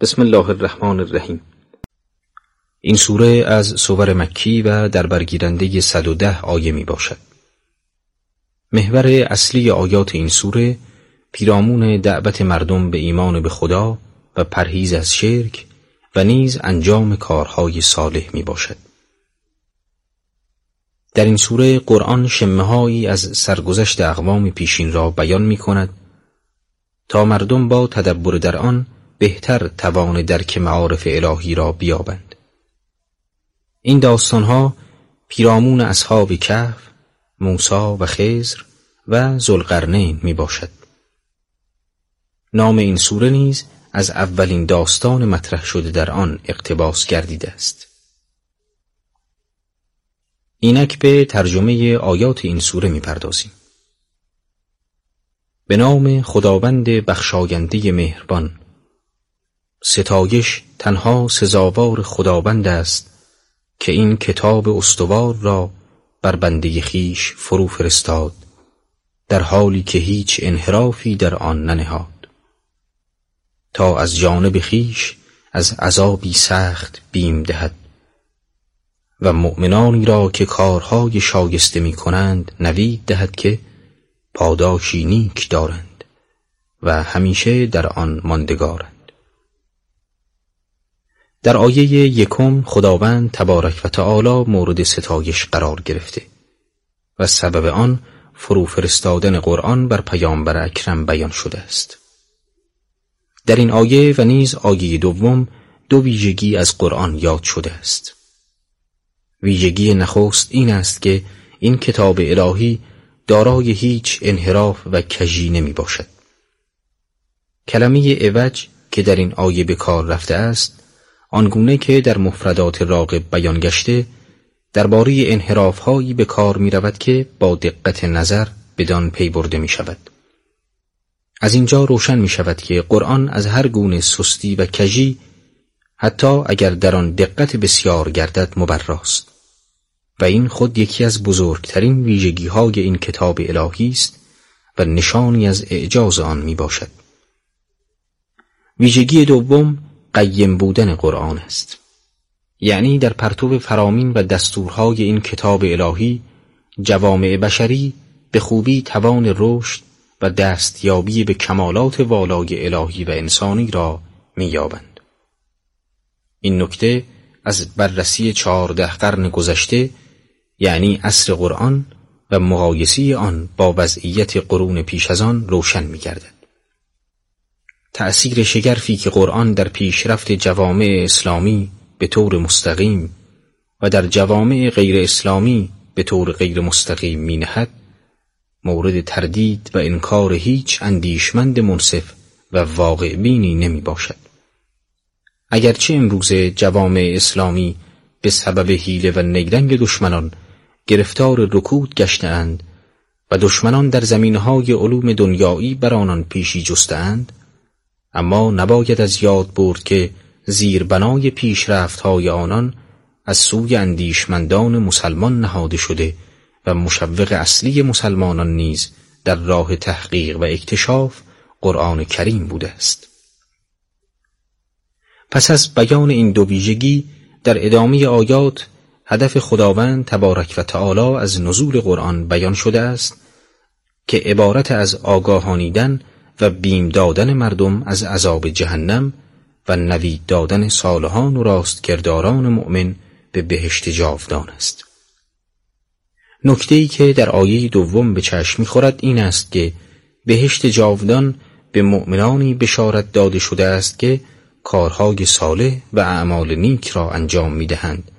بسم الله الرحمن الرحیم این سوره از سور مکی و در برگیرنده 110 آیه می باشد. محور اصلی آیات این سوره پیرامون دعوت مردم به ایمان به خدا و پرهیز از شرک و نیز انجام کارهای صالح می باشد. در این سوره قرآن شمههایی از سرگذشت اقوام پیشین را بیان می کند تا مردم با تدبر در آن بهتر توان درک معارف الهی را بیابند. این داستانها پیرامون اصحاب کهف موسا و خزر و زلقرنین می باشد نام این سوره نیز از اولین داستان مطرح شده در آن اقتباس گردیده است. اینک به ترجمه آیات این سوره می پردازیم. به نام خداوند بخشاینده مهربان. ستایش تنها سزاوار خداوند است که این کتاب استوار را بر بنده خیش فرو فرستاد در حالی که هیچ انحرافی در آن ننهاد. تا از جانب خیش از عذابی سخت بیم دهد و مؤمنانی را که کارهای شایسته می کنند نوید دهد که پاداشی نیک دارند و همیشه در آن ماندگارند. در آیه یکم خداوند تبارک و تعالی مورد ستایش قرار گرفته و سبب آن فرو فرستادن قرآن بر پیامبر اکرم بیان شده است. در این آیه و نیز آیه دوم دو ویژگی از قرآن یاد شده است. ویژگی نخست این است که این کتاب الهی دارای هیچ انحراف و کژی نمی باشد. کلمه عوج که در این آیه به کار رفته است آنگونه که در مفردات راقب بیان گشته درباره انحراف هایی به کار می رود که با دقت نظر بدان پی برده می شود. از اینجا روشن می شود که قرآن از هر گونه سستی و کجی حتی اگر در آن دقت بسیار گردد مبراست و این خود یکی از بزرگترین ویژگی های این کتاب الهی است و نشانی از اعجاز آن می باشد. ویژگی دوم قیم بودن قرآن است. یعنی در پرتو فرامین و دستورهای این کتاب الهی جوامع بشری به خوبی توان رشد و دستیابی به کمالات والای الهی و انسانی را مییابند. این نکته از بررسی چهارده قرن گذشته یعنی عصر قرآن و مقایسی آن با وضعیت قرون پیش از آن روشن میگردد. تأثیر شگرفی که قرآن در پیشرفت جوامع اسلامی به طور مستقیم و در جوامع غیر اسلامی به طور غیر مستقیم می نهد مورد تردید و انکار هیچ اندیشمند منصف و واقع بینی نمی باشد. اگرچه امروز جوامع اسلامی به سبب حیله و نگرنگ دشمنان گرفتار رکود گشتهاند و دشمنان در زمینهای علوم دنیایی بر آنان پیشی جستهاند اما نباید از یاد برد که زیربنای پیشرفت های آنان از سوی اندیشمندان مسلمان نهاده شده و مشوق اصلی مسلمانان نیز در راه تحقیق و اکتشاف قرآن کریم بوده است. پس از بیان این دو ویژگی در ادامه آیات هدف خداوند تبارک و تعالی از نزول قرآن بیان شده است که عبارت از آگاهانیدن و بیم دادن مردم از عذاب جهنم و نوید دادن صالحان و راستکرداران مؤمن به بهشت جاودان است. نکته که در آیه دوم به چشم می‌خورد این است که بهشت جاودان به مؤمنانی بشارت داده شده است که کارهای صالح و اعمال نیک را انجام می‌دهند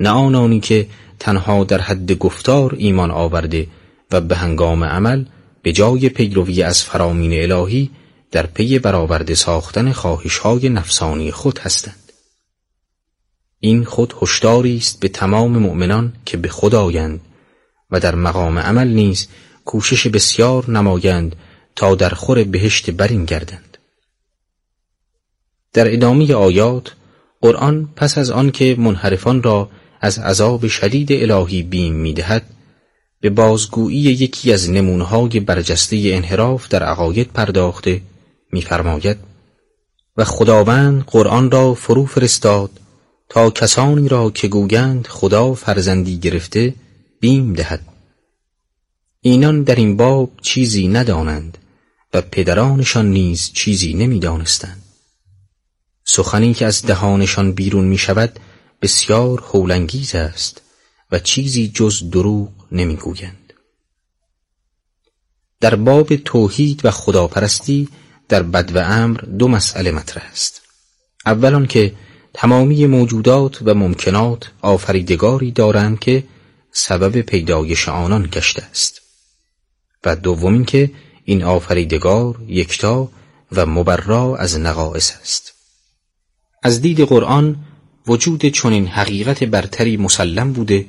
نه آنانی که تنها در حد گفتار ایمان آورده و به هنگام عمل به جای پیروی از فرامین الهی در پی برآورده ساختن خواهشهای نفسانی خود هستند. این خود هشداری است به تمام مؤمنان که به خود آیند و در مقام عمل نیز کوشش بسیار نمایند تا در خور بهشت برین گردند. در ادامه آیات قرآن پس از آنکه منحرفان را از عذاب شدید الهی بیم می‌دهد به بازگویی یکی از نمونه‌های برجسته انحراف در عقاید پرداخته می‌فرماید و خداوند قرآن را فرو فرستاد تا کسانی را که گویند خدا فرزندی گرفته بیم دهد. اینان در این باب چیزی ندانند و پدرانشان نیز چیزی نمی‌دانستند. سخنی که از دهانشان بیرون می شود بسیار هولنگیز است. و چیزی جز دروغ نمی‌گویند. در باب توحید و خداپرستی در بد و امر دو مسئله مطرح است. اول که تمامی موجودات و ممکنات آفریدگاری دارند که سبب پیدایش آنان گشته است. و دوم که این آفریدگار یکتا و مبرا از نقائص است. از دید قرآن وجود چنین حقیقت برتری مسلم بوده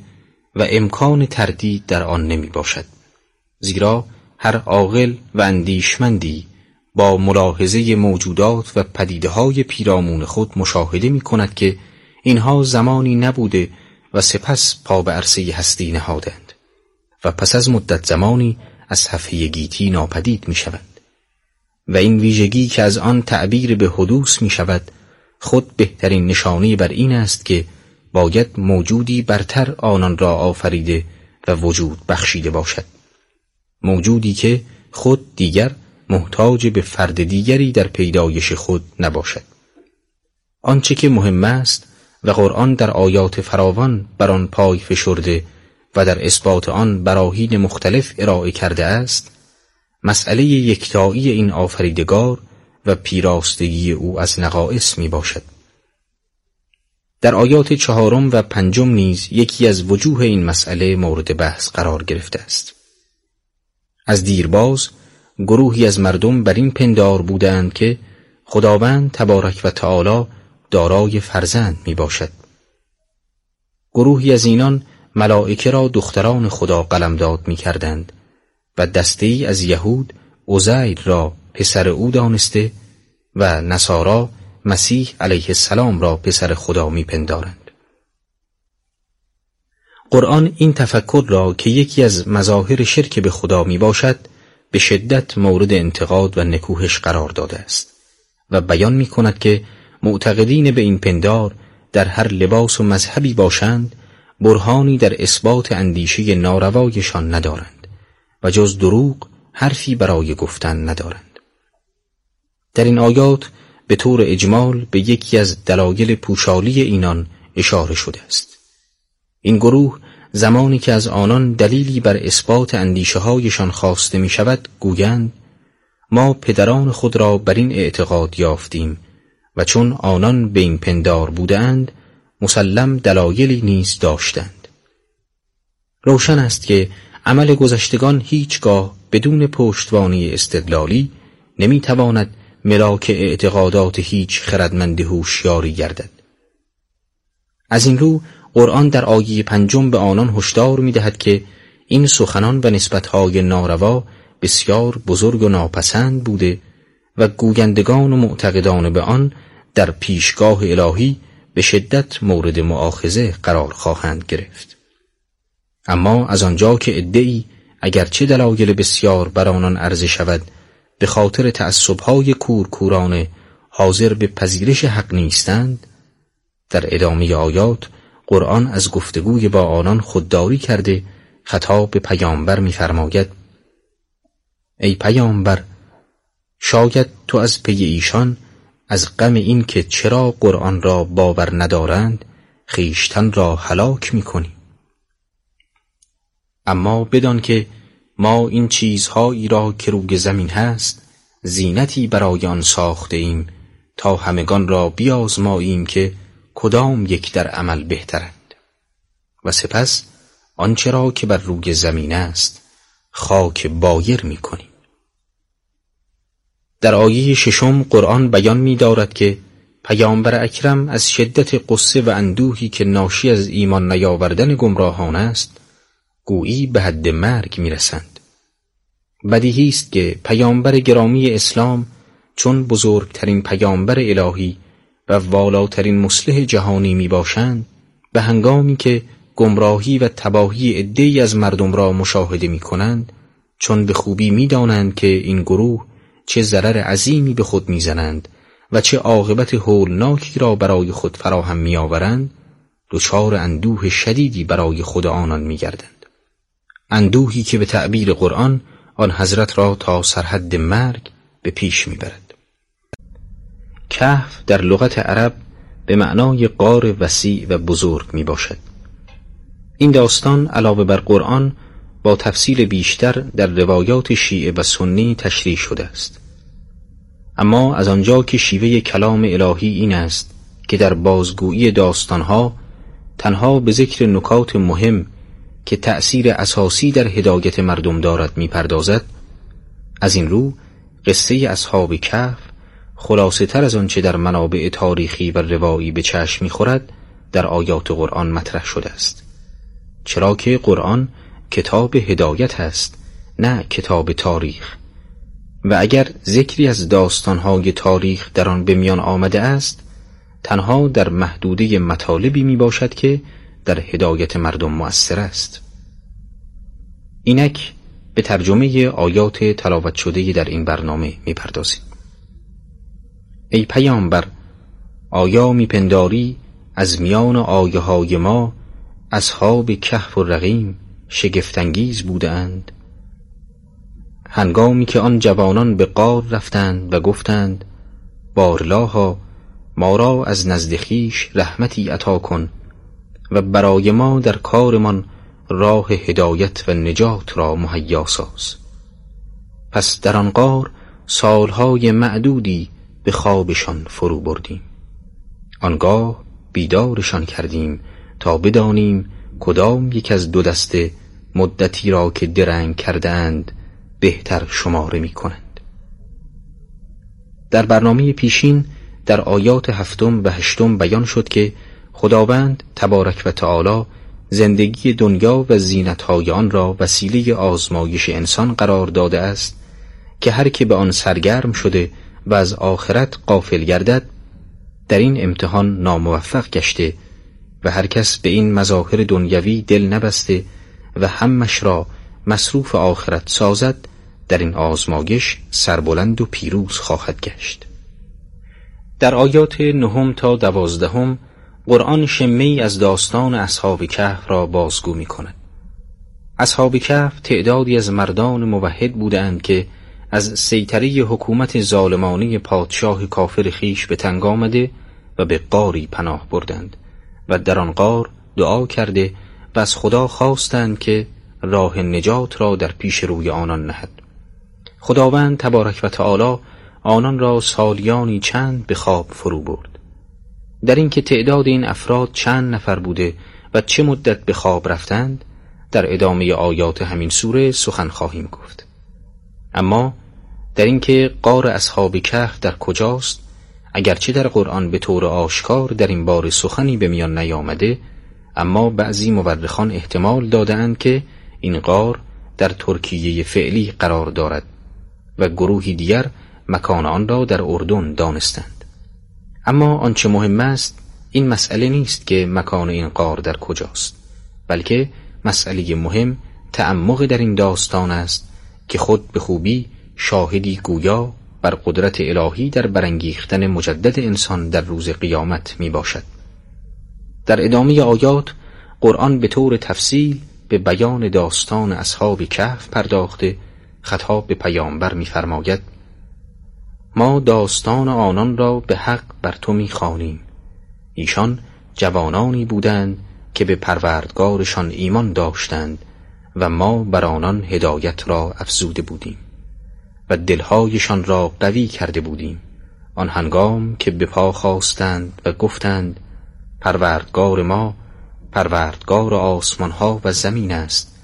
و امکان تردید در آن نمی باشد زیرا هر عاقل و اندیشمندی با ملاحظه موجودات و پدیده های پیرامون خود مشاهده می کند که اینها زمانی نبوده و سپس پا به عرصه هستی نهادند و پس از مدت زمانی از صفحه گیتی ناپدید می شود و این ویژگی که از آن تعبیر به حدوث می شود خود بهترین نشانه بر این است که باید موجودی برتر آنان را آفریده و وجود بخشیده باشد. موجودی که خود دیگر محتاج به فرد دیگری در پیدایش خود نباشد. آنچه که مهم است و قرآن در آیات فراوان بر آن پای فشرده و در اثبات آن براهین مختلف ارائه کرده است مسئله یکتایی این آفریدگار و پیراستگی او از نقائص می باشد در آیات چهارم و پنجم نیز یکی از وجوه این مسئله مورد بحث قرار گرفته است. از دیرباز گروهی از مردم بر این پندار بودند که خداوند تبارک و تعالی دارای فرزند می باشد گروهی از اینان ملائکه را دختران خدا قلمداد می کردند و دسته ای از یهود عزیر را پسر او دانسته و نصارا مسیح علیه السلام را پسر خدا می پندارند. قرآن این تفکر را که یکی از مظاهر شرک به خدا می باشد به شدت مورد انتقاد و نکوهش قرار داده است و بیان می کند که معتقدین به این پندار در هر لباس و مذهبی باشند برهانی در اثبات اندیشه ناروایشان ندارند و جز دروغ حرفی برای گفتن ندارند در این آیات به طور اجمال به یکی از دلایل پوشالی اینان اشاره شده است. این گروه زمانی که از آنان دلیلی بر اثبات اندیشه هایشان خواسته می شود گویند ما پدران خود را بر این اعتقاد یافتیم و چون آنان به این پندار بودند مسلم دلایلی نیز داشتند. روشن است که عمل گذشتگان هیچگاه بدون پشتوانی استدلالی نمی‌تواند ملاک اعتقادات هیچ خردمند هوشیاری گردد. از این رو قرآن در آیه پنجم به آنان هشدار می‌دهد که این سخنان و نسبتهای ناروا بسیار بزرگ و ناپسند بوده و گویندگان و معتقدان به آن در پیشگاه الهی به شدت مورد معاخزه قرار خواهند گرفت. اما از آنجا که ادعی چه دلایل بسیار بر آنان عرضه شود به خاطر تعصبهای کورکورانه حاضر به پذیرش حق نیستند در ادامه آیات قرآن از گفتگوی با آنان خودداری کرده خطاب به پیامبر می‌فرماید. ای پیامبر شاید تو از پی ایشان از غم این که چرا قرآن را باور ندارند خیشتن را هلاک می‌کنی. اما بدان که ما این چیزهایی را که روی زمین هست زینتی برای آن ساخته ایم تا همگان را بیازماییم که کدام یک در عمل بهترند. و سپس آنچه را که بر روی زمین است خاک بایر می‌کنیم. در آیه ششم قرآن بیان می دارد که پیامبر اکرم از شدت قصه و اندوهی که ناشی از ایمان نیاوردن گمراهان است گویی به حد مرگ می رسند. بدیهی است که پیامبر گرامی اسلام چون بزرگترین پیامبر الهی و والاترین مسلح جهانی می باشند به هنگامی که گمراهی و تباهی عدهای از مردم را مشاهده می کنند چون به خوبی می دانند که این گروه چه ضرر عظیمی به خود می‌زنند و چه عاقبت هولناکی را برای خود فراهم میآورند دچار اندوه شدیدی برای خود آنان میگردند اندوهی که به تعبیر قرآن آن حضرت را تا سرحد مرگ به پیش می‌برد. کهف در لغت عرب به معنای قار وسیع و بزرگ می باشد این داستان علاوه بر قرآن با تفصیل بیشتر در روایات شیعه و سنی تشریح شده است. اما از آنجا که شیوه کلام الهی این است که در بازگویی داستانها تنها به ذکر نکات مهم که تأثیر اساسی در هدایت مردم دارد می‌پردازد از این رو قصه اصحاب کهف خلاصه تر از آنچه در منابع تاریخی و روایی به چشم می‌خورد در آیات قرآن مطرح شده است. چرا که قرآن کتاب هدایت است نه کتاب تاریخ. و اگر ذکری از داستانهای تاریخ در آن به میان آمده است تنها در محدوده مطالبی می باشد که در هدایت مردم مؤثر است. اینک به ترجمه آیات تلاوت شده در این برنامه می پردازیم ای پیامبر آیا میپنداری از میان آیه های ما اصحاب کهف و رقیم شگفتانگیز بودند؟ هنگامی که آن جوانان به قار رفتند و گفتند بارلاها ما را از نزد خویش رحمتی عطا کن و برای ما در کارمان راه هدایت و نجات را مهیا ساز. پس در آن قار سالهای معدودی به خوابشان فرو بردیم. آنگاه بیدارشان کردیم تا بدانیم کدام یک از دو دسته مدتی را که درنگ کردند بهتر شماره می کنند در برنامه پیشین در آیات هفتم و هشتم بیان شد که خداوند تبارک و تعالی زندگی دنیا و زینتهای آن را وسیله آزمایش انسان قرار داده است که هر که به آن سرگرم شده و از آخرت قافل گردد در این امتحان ناموفق گشته و هر کس به این مظاهر دنیوی دل نبسته و همش را مصروف آخرت سازد در این آزمایش سربلند و پیروز خواهد گشت. در آیات نهم تا دوازدهم قرآن شمه از داستان اصحاب کهف را بازگو می کند اصحاب کهف تعدادی از مردان موحد بودند که از سیطره حکومت ظالمانه پادشاه کافر خیش به تنگ آمده و به قاری پناه بردند و در آن قار دعا کرده و از خدا خواستند که راه نجات را در پیش روی آنان نهد. خداوند تبارک و تعالی آنان را سالیانی چند به خواب فرو برد. در اینکه تعداد این افراد چند نفر بوده و چه مدت به خواب رفتند در ادامه آیات همین سوره سخن خواهیم گفت. اما در اینکه قار اصحاب کهف در کجاست اگرچه در قرآن به طور آشکار در این بار سخنی به میان نیامده اما بعضی مورخان احتمال دادند که این قار در ترکیه فعلی قرار دارد و گروهی دیگر مکان آن را در اردن دانستند. اما آنچه مهم است این مسئله نیست که مکان این قار در کجاست بلکه مسئله مهم تعمق در این داستان است که خود به خوبی شاهدی گویا بر قدرت الهی در برانگیختن مجدد انسان در روز قیامت می باشد در ادامه آیات قرآن به طور تفصیل به بیان داستان اصحاب کهف پرداخته خطاب به پیامبر می‌فرماید ما داستان آنان را به حق بر تو می‌خوانیم. ایشان جوانانی بودند که به پروردگارشان ایمان داشتند و ما بر آنان هدایت را افزوده بودیم و دلهایشان را قوی کرده بودیم. آن هنگام که به پا خواستند و گفتند پروردگار ما پروردگار آسمان ها و زمین است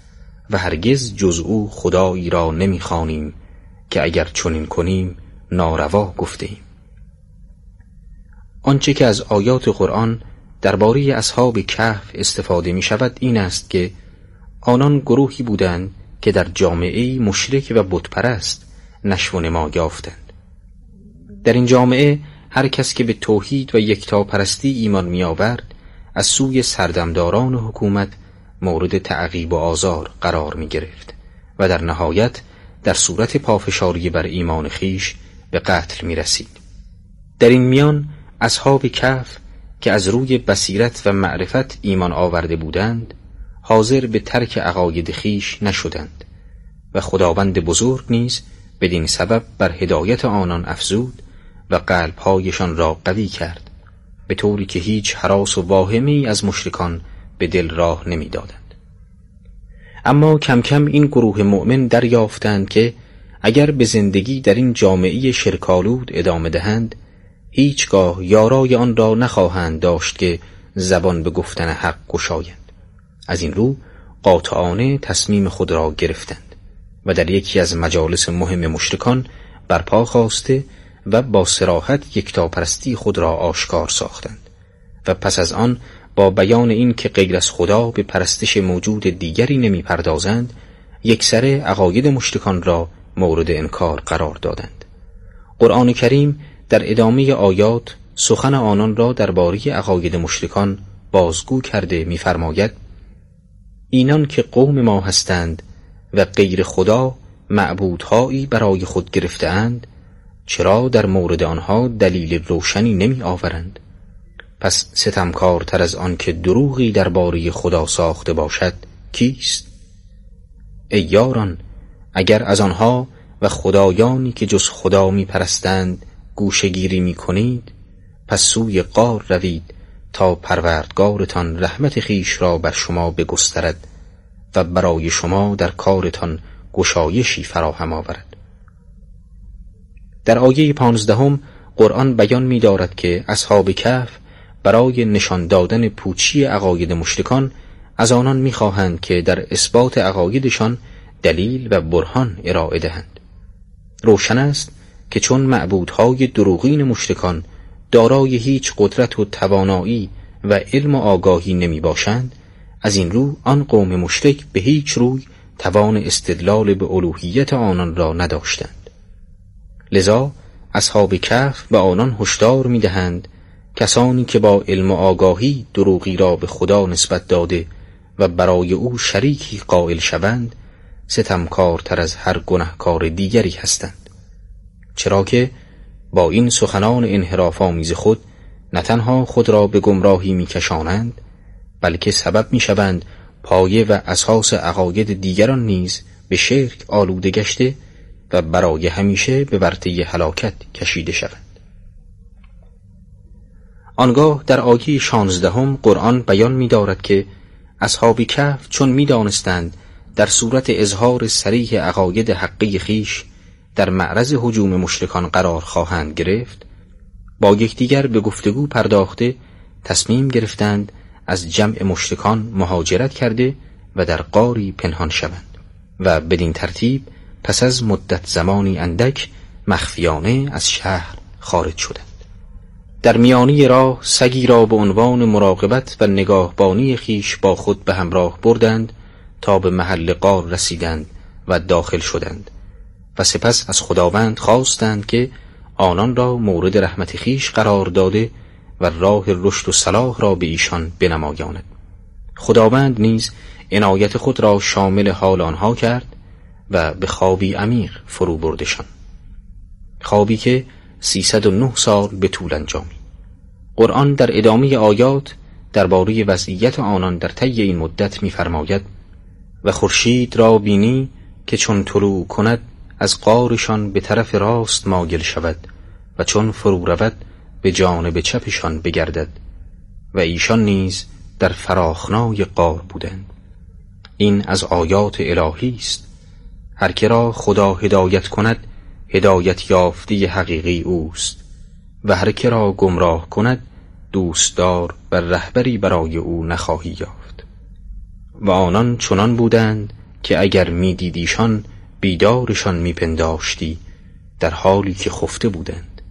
و هرگز جز او خدایی را نمی‌خوانیم که اگر چنین کنیم ناروا گفته ایم. آنچه که از آیات قرآن درباره اصحاب کهف استفاده می شود این است که آنان گروهی بودند که در جامعه مشرک و بتپرست نشو و نما یافتند. در این جامعه هر کس که به توحید و یکتاپرستی ایمان می آورد از سوی سردمداران حکومت مورد تعقیب و آزار قرار می گرفت و در نهایت در صورت پافشاری بر ایمان خیش به قتل می رسید در این میان اصحاب کف که از روی بصیرت و معرفت ایمان آورده بودند حاضر به ترک عقاید خیش نشدند و خداوند بزرگ نیز بدین سبب بر هدایت آنان افزود و قلبهایشان را قوی کرد به طوری که هیچ حراس و واهمی از مشرکان به دل راه نمی‌دادند. اما کم کم این گروه مؤمن دریافتند که اگر به زندگی در این جامعه شرکالود ادامه دهند هیچگاه یارای آن را نخواهند داشت که زبان به گفتن حق گشایند. از این رو قاطعانه تصمیم خود را گرفتند و در یکی از مجالس مهم مشرکان برپا خواسته و با سراحت یکتاپرستی خود را آشکار ساختند و پس از آن با بیان این که غیر از خدا به پرستش موجود دیگری نمی پردازند سر عقاید مشتکان را مورد انکار قرار دادند. قرآن کریم در ادامه آیات سخن آنان را درباره عقاید مشتکان بازگو کرده می‌فرماید اینان که قوم ما هستند و غیر خدا معبودهایی برای خود گرفتهاند چرا در مورد آنها دلیل روشنی نمی آورند پس ستمکارتر از آن که دروغی درباره خدا ساخته باشد کیست؟ ای یاران اگر از آنها و خدایانی که جز خدا می پرستند گوشگیری می کنید پس سوی قار روید تا پروردگارتان رحمت خیش را بر شما بگسترد و برای شما در کارتان گشایشی فراهم آورد. در آیه پانزدهم قرآن بیان می دارد که اصحاب کهف برای نشان دادن پوچی عقاید مشرکان از آنان می‌خواهند که در اثبات عقایدشان دلیل و برهان ارائه دهند. روشن است که چون معبودهای دروغین مشرکان دارای هیچ قدرت و توانایی و علم و آگاهی نمی باشند از این رو آن قوم مشرک به هیچ روی توان استدلال به الوهیت آنان را نداشتند. لذا اصحاب کهف به آنان هشدار می‌دهند کسانی که با علم و آگاهی دروغی را به خدا نسبت داده و برای او شریکی قائل شوند ستمکارتر از هر گنهکار دیگری هستند. چرا که با این سخنان انحراف آمیز خود نه تنها خود را به گمراهی میکشانند بلکه سبب می‌شوند پایه و اساس عقاید دیگران نیز به شرک آلوده گشته و برای همیشه به ورطه هلاکت کشیده شوند. آنگاه در آیه شانزدهم قرآن بیان می دارد که اصحاب کهف چون می دانستند در صورت اظهار سریح عقاید حقی خیش در معرض حجوم مشرکان قرار خواهند گرفت با یکدیگر به گفتگو پرداخته تصمیم گرفتند از جمع مشرکان مهاجرت کرده و در قاری پنهان شوند و بدین ترتیب پس از مدت زمانی اندک مخفیانه از شهر خارج شدند. در میانی راه سگی را به عنوان مراقبت و نگاهبانی خیش با خود به همراه بردند به محل قار رسیدند و داخل شدند و سپس از خداوند خواستند که آنان را مورد رحمت خیش قرار داده و راه رشد و صلاح را به ایشان بنمایاند. خداوند نیز عنایت خود را شامل حال آنها کرد و به خوابی عمیق فرو بردشان. خوابی که سیصد و نه سال به طول انجامید قرآن در ادامه آیات درباره وضعیت آنان در طی این مدت می‌فرماید و خورشید را بینی که چون طلوع کند از قارشان به طرف راست ماگل شود و چون فرو رود به جانب چپشان بگردد و ایشان نیز در فراخنای قار بودند. این از آیات الهی است. هر که را خدا هدایت کند هدایت یافته حقیقی اوست و هر که را گمراه کند دوستدار و رهبری برای او نخواهی یافت. و آنان چنان بودند که اگر میدیدیشان بیدارشان میپنداشتی در حالی که خفته بودند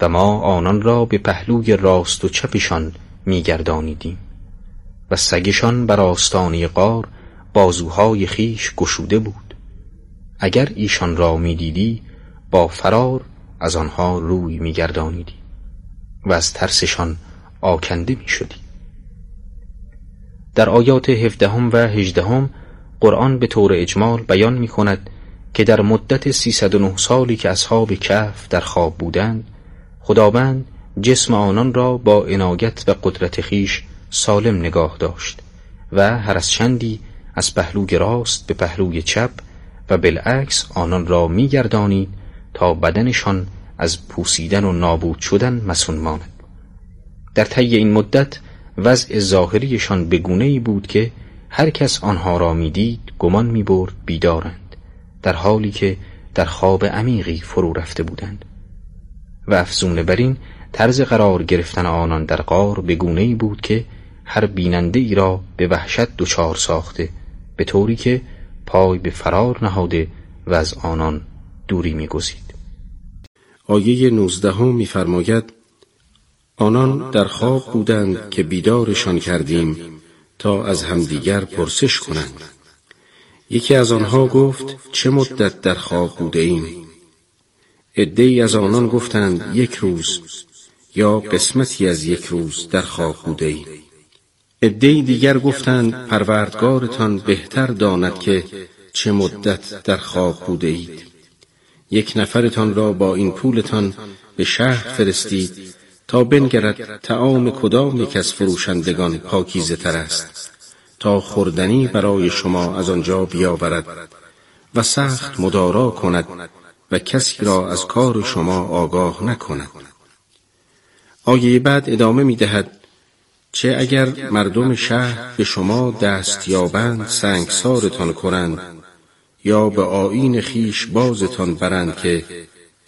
و ما آنان را به پهلوی راست و چپشان میگردانیدیم و سگشان بر آستانه قار بازوهای خیش گشوده بود اگر ایشان را می‌دیدی با فرار از آنها روی میگردانیدی و از ترسشان آکنده می شدی. در آیات هفدهم و هجدهم قرآن به طور اجمال بیان می کند که در مدت 309 سالی که اصحاب کهف در خواب بودند خداوند جسم آنان را با عنایت و قدرت خیش سالم نگاه داشت و هر از چندی از پهلوی راست به پهلوی چپ و بالعکس آنان را میگردانید تا بدنشان از پوسیدن و نابود شدن مسون ماند. در طی این مدت وضع ظاهریشان به ای بود که هر کس آنها را می‌دید گمان می‌برد بیدارند در حالی که در خواب عمیقی فرو رفته بودند. و افزون بر این طرز قرار گرفتن آنان در غار به ای بود که هر بیننده ای را به وحشت دچار ساخته به طوری که پای به فرار نهاده و از آنان دوری میگزید. آیه نوزدهم میفرماید آنان در خواب بودند که بیدارشان کردیم تا از همدیگر پرسش کنند. یکی از آنها گفت چه مدت در خواب بوده ایم ای از آنان گفتند یک روز یا قسمتی از یک روز در خواب بوده ایم ادهی دیگر گفتند پروردگارتان بهتر داند که چه مدت در خواب بوده اید یک نفرتان را با این پولتان به شهر فرستید تا بنگرد تعام کدام یک از فروشندگان پاکیزه تر است تا خوردنی برای شما از آنجا بیاورد و سخت مدارا کند و کسی را از کار شما آگاه نکند. آیه بعد ادامه می دهد چه اگر مردم شهر به شما دست یابند سنگسارتان کنند یا به آین خیش بازتان برند که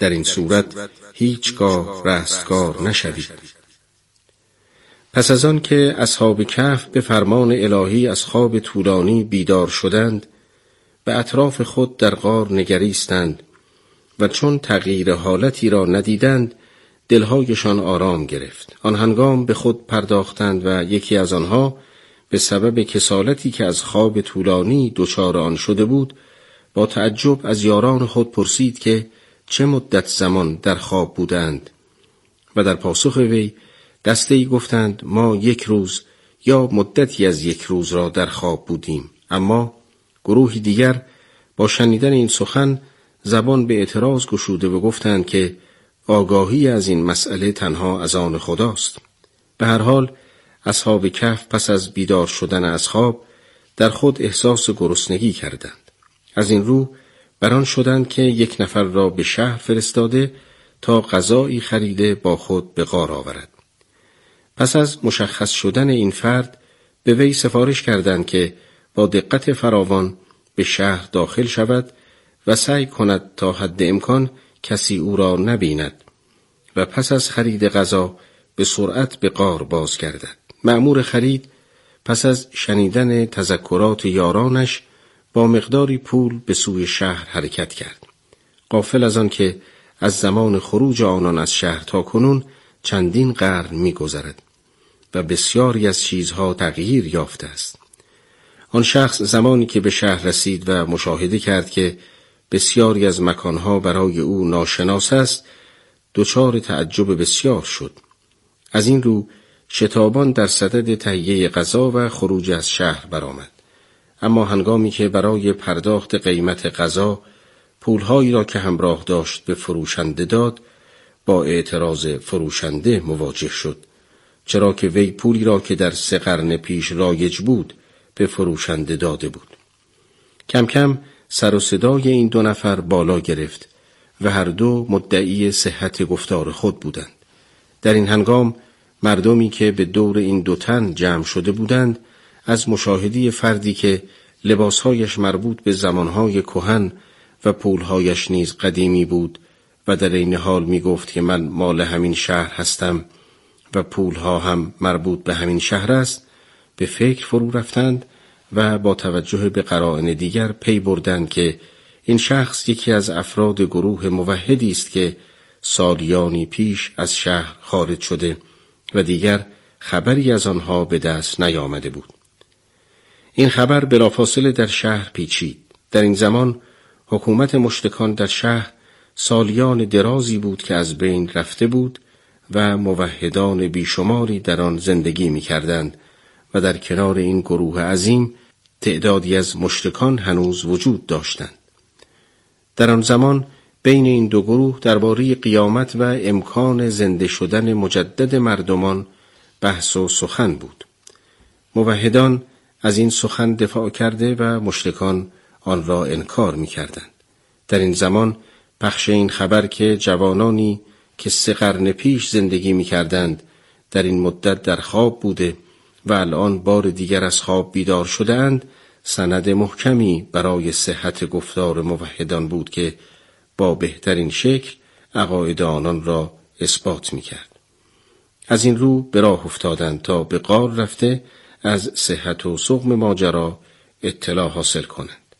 در این صورت هیچگاه رستگار نشوید. پس از آن که اصحاب کهف به فرمان الهی از خواب طولانی بیدار شدند به اطراف خود در غار نگریستند و چون تغییر حالتی را ندیدند دلهایشان آرام گرفت. آن هنگام به خود پرداختند و یکی از آنها به سبب کسالتی که از خواب طولانی دچار آن شده بود با تعجب از یاران خود پرسید که چه مدت زمان در خواب بودند و در پاسخ وی دسته ای گفتند ما یک روز یا مدتی از یک روز را در خواب بودیم. اما گروهی دیگر با شنیدن این سخن زبان به اعتراض گشوده و گفتند که آگاهی از این مسئله تنها از آن خداست. به هر حال اصحاب کف پس از بیدار شدن از خواب در خود احساس گرسنگی کردند. از این رو بران شدند که یک نفر را به شهر فرستاده تا غذایی خریده با خود به غار آورد. پس از مشخص شدن این فرد به وی سفارش کردند که با دقت فراوان به شهر داخل شود و سعی کند تا حد امکان کسی او را نبیند و پس از خرید غذا به سرعت به قار باز گردد معمور خرید پس از شنیدن تذکرات یارانش با مقداری پول به سوی شهر حرکت کرد. قافل از آن که از زمان خروج آنان از شهر تا کنون چندین قرن میگذرد و بسیاری از چیزها تغییر یافته است. آن شخص زمانی که به شهر رسید و مشاهده کرد که بسیاری از مکانها برای او ناشناس است دچار تعجب بسیار شد. از این رو شتابان در صدد تهیه غذا و خروج از شهر برآمد. اما هنگامی که برای پرداخت قیمت غذا پولهایی را که همراه داشت به فروشنده داد با اعتراض فروشنده مواجه شد. چرا که وی پولی را که در سه قرن پیش رایج بود به فروشنده داده بود. کم کم سر و صدای این دو نفر بالا گرفت و هر دو مدعی صحت گفتار خود بودند. در این هنگام مردمی که به دور این دو تن جمع شده بودند از مشاهدی فردی که لباسهایش مربوط به زمانهای کهن و پولهایش نیز قدیمی بود و در این حال می گفت که من مال همین شهر هستم و پولها هم مربوط به همین شهر است به فکر فرو رفتند و با توجه به قرائن دیگر پی بردند که این شخص یکی از افراد گروه موحدی است که سالیانی پیش از شهر خارج شده و دیگر خبری از آنها به دست نیامده بود. این خبر بلافاصله در شهر پیچید. در این زمان حکومت مشتکان در شهر سالیان درازی بود که از بین رفته بود و موحدان بیشماری در آن زندگی می کردند و در کنار این گروه عظیم تعدادی از مشتکان هنوز وجود داشتند. در آن زمان بین این دو گروه درباره قیامت و امکان زنده شدن مجدد مردمان بحث و سخن بود. موحدان از این سخن دفاع کرده و مشرکان آن را انکار می کردند. در این زمان پخش این خبر که جوانانی که سه قرن پیش زندگی می کردند در این مدت در خواب بوده و الان بار دیگر از خواب بیدار شدهاند سند محکمی برای صحت گفتار موحدان بود که با بهترین شکل عقاید آنان را اثبات می کرد. از این رو به راه افتادند تا به قار رفته از صحت و سقم ماجرا اطلاع حاصل کنند.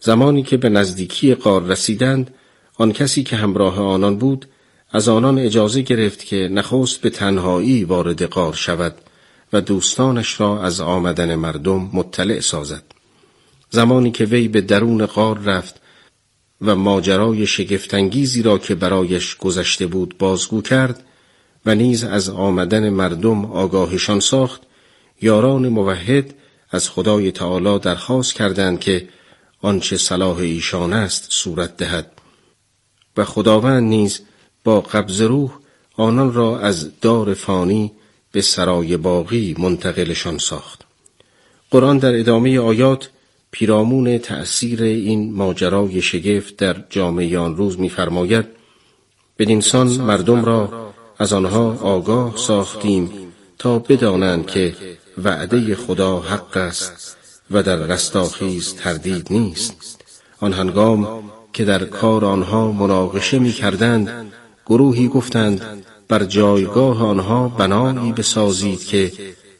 زمانی که به نزدیکی قار رسیدند آن کسی که همراه آنان بود از آنان اجازه گرفت که نخست به تنهایی وارد قار شود و دوستانش را از آمدن مردم مطلع سازد زمانی که وی به درون قار رفت و ماجرای شگفتانگیزی را که برایش گذشته بود بازگو کرد و نیز از آمدن مردم آگاهشان ساخت یاران موحد از خدای تعالی درخواست کردند که آنچه صلاح ایشان است صورت دهد. و خداوند نیز با قبض روح آنان را از دار فانی به سرای باقی منتقلشان ساخت. قرآن در ادامه آیات پیرامون تأثیر این ماجرای شگفت در جامعه آن روز می‌فرماید بدینسان مردم را از آنها آگاه ساختیم تا بدانند که وعده خدا حق است و در رستاخیز تردید نیست. آن هنگام که در کار آنها مناقشه می کردند گروهی گفتند بر جایگاه آنها بنایی بسازید که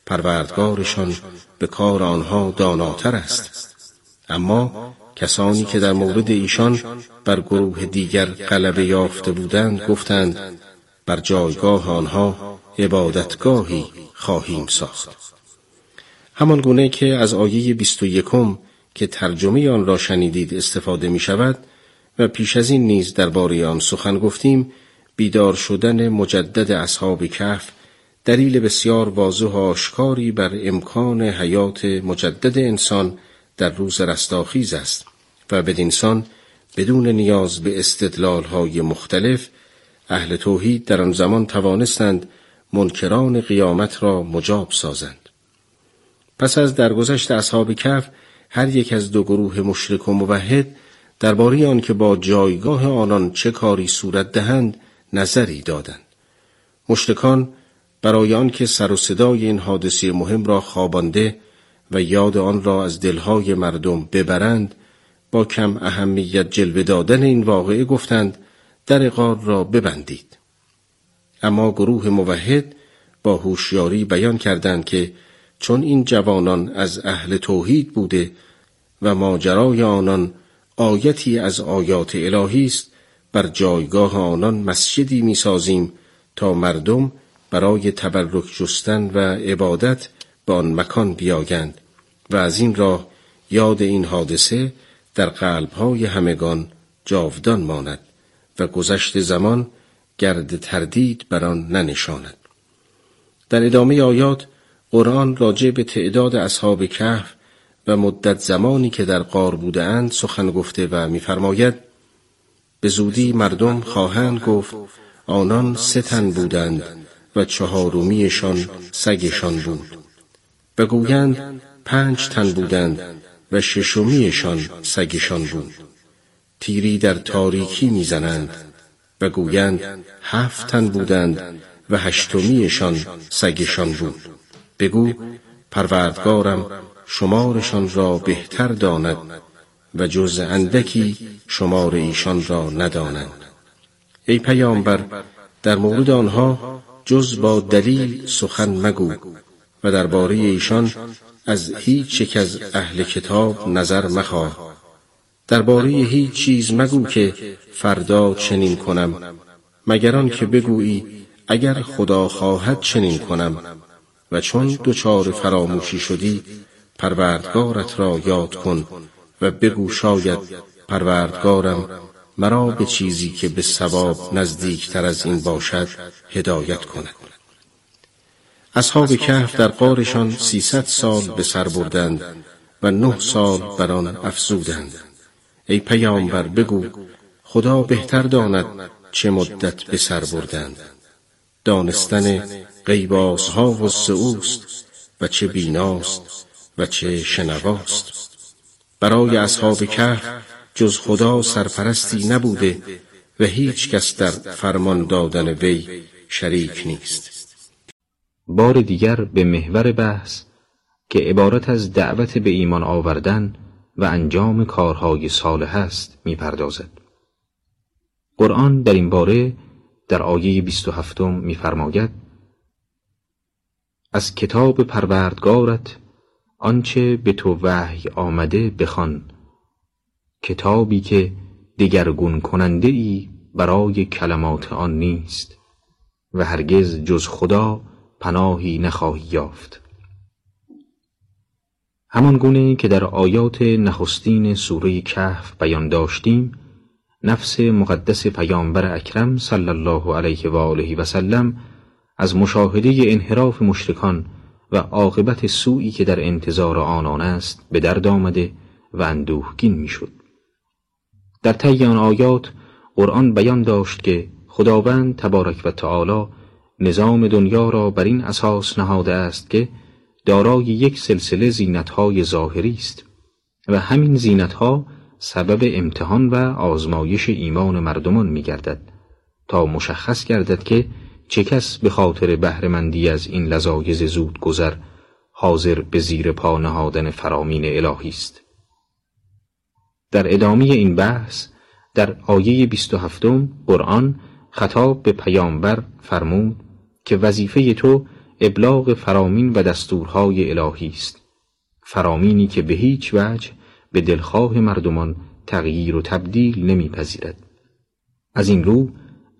پروردگارشان به کار آنها داناتر است. اما کسانی که در مورد ایشان بر گروه دیگر غلبه یافته بودند گفتند بر جایگاه آنها عبادتگاهی خواهیم ساخت. همان گونه که از آیه بیست و یکم که ترجمه آن را شنیدید استفاده می شود و پیش از این نیز درباره آن سخن گفتیم بیدار شدن مجدد اصحاب کهف دلیل بسیار واضح و آشکاری بر امکان حیات مجدد انسان در روز رستاخیز است و بدینسان بدون نیاز به استدلال های مختلف اهل توحید در آن زمان توانستند منکران قیامت را مجاب سازند. پس از درگذشت اصحاب کف هر یک از دو گروه مشرک و موحد درباره آن که با جایگاه آنان چه کاری صورت دهند نظری دادند. مشرکان برای آن که سر و صدای این حادثه مهم را خوابانده و یاد آن را از دلهای مردم ببرند با کم اهمیت جلوه دادن این واقعه گفتند در غار را ببندید. اما گروه موحد با هوشیاری بیان کردند که چون این جوانان از اهل توحید بوده و ماجرای آنان آیتی از آیات الهی است بر جایگاه آنان مسجدی می‌سازیم تا مردم برای تبرک جستن و عبادت به آن مکان بیایند و از این راه یاد این حادثه در قلبهای همگان جاودان ماند و گذشت زمان گرد تردید بر آن ننشاند. در ادامه آیات قرآن راجع به تعداد اصحاب کهف و مدت زمانی که در قار بودند سخن گفته و می‌فرماید به زودی مردم خواهند گفت آنان سه تن بودند و چهارمیشان سگشان بود. و گویند پنج تن بودند و ششمیشان سگشان بود. تیری در تاریکی می‌زنند و گویند هفت تن بودند و هشتمیشان سگشان بود. بگو پروردگارم شمارشان را بهتر داند و جز اندکی شمار ایشان را ندانند. ای پیامبر در مورد آنها جز با دلیل سخن مگو و درباره ایشان از هیچ یک از اهل کتاب نظر مخواه. درباره هیچ چیز مگو که فردا چنین کنم مگران که بگویی اگر خدا خواهد چنین کنم. و چون دچار فراموشی شدی پروردگارت را یاد کن و بگو شاید پروردگارم مرا به چیزی که به ثواب نزدیکتر از این باشد هدایت کند. اصحاب کهف در قارشان سیصد سال به سر بردند و نه سال بر آن افزودند. ای پیامبر بگو خدا بهتر داند چه مدت به سر بردند. دانستن غیبازها و سعوست و چه بیناست و چه شنواست برای اصحاب کهف جز خدا سرپرستی نبوده و هیچ کس در فرمان دادن وی شریک نیست بار دیگر به محور بحث که عبارت از دعوت به ایمان آوردن و انجام کارهای صالح است می‌پردازد. قرآن در این باره در آیه 27 میفرماید از کتاب پروردگارت آنچه به تو وحی آمده بخوان. کتابی که دگرگون کننده ای برای کلمات آن نیست و هرگز جز خدا پناهی نخواهی یافت. همان گونه که در آیات نخستین سوره کهف بیان داشتیم نفس مقدس پیامبر اکرم صلی الله علیه و آله و سلم از مشاهده انحراف مشرکان و عاقبت سوئی که در انتظار آنان است به درد آمده و اندوهگین می‌شد. در طی آن آیات قرآن بیان داشت که خداوند تبارک و تعالی نظام دنیا را بر این اساس نهاده است که دارای یک سلسله زینتهای ظاهری است و همین زینتها سبب امتحان و آزمایش ایمان مردمان می گردد تا مشخص گردد که چه کس به خاطر بهرهمندی از این لذایز زود گذر حاضر به زیر پا نهادن فرامین الهی است؟ در ادامه این بحث در آیه 27 قرآن خطاب به پیامبر فرمود که وظیفه تو ابلاغ فرامین و دستورهای الهی است. فرامینی که به هیچ وجه به دلخواه مردمان تغییر و تبدیل نمیپذیرد. از این رو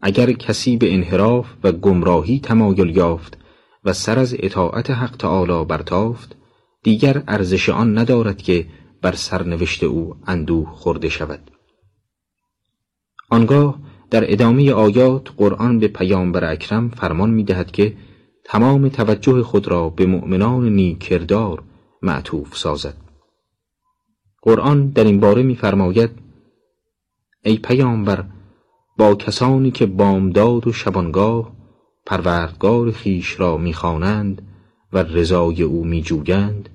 اگر کسی به انحراف و گمراهی تمایل یافت و سر از اطاعت حق تعالی برتافت دیگر ارزش آن ندارد که بر سرنوشت او اندوه خورده شود. آنگاه در ادامه آیات قرآن به پیامبر اکرم فرمان می دهد که تمام توجه خود را به مؤمنان نیکردار معطوف سازد. قرآن در این باره می‌فرماید ای پیامبر با کسانی که بامداد و شبانگاه پروردگار خیش را می‌خوانند و رضای او میجویند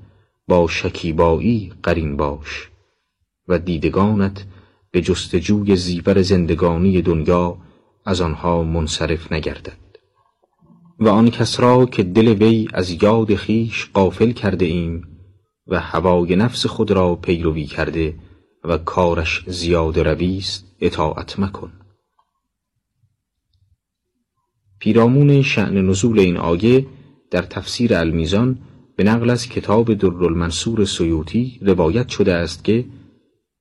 با شکیبایی قرین باش و دیدگانت به جستجوی زیور زندگانی دنیا از آنها منصرف نگردد. و آن کس را که دل وی از یاد خیش قافل کرده ایم و هوای نفس خود را پیروی کرده و کارش زیاد رویست اطاعت مکن. پیرامون شعن نزول این آیه در تفسیر المیزان به نقل از کتاب درالمنصور سیوطی روایت شده است که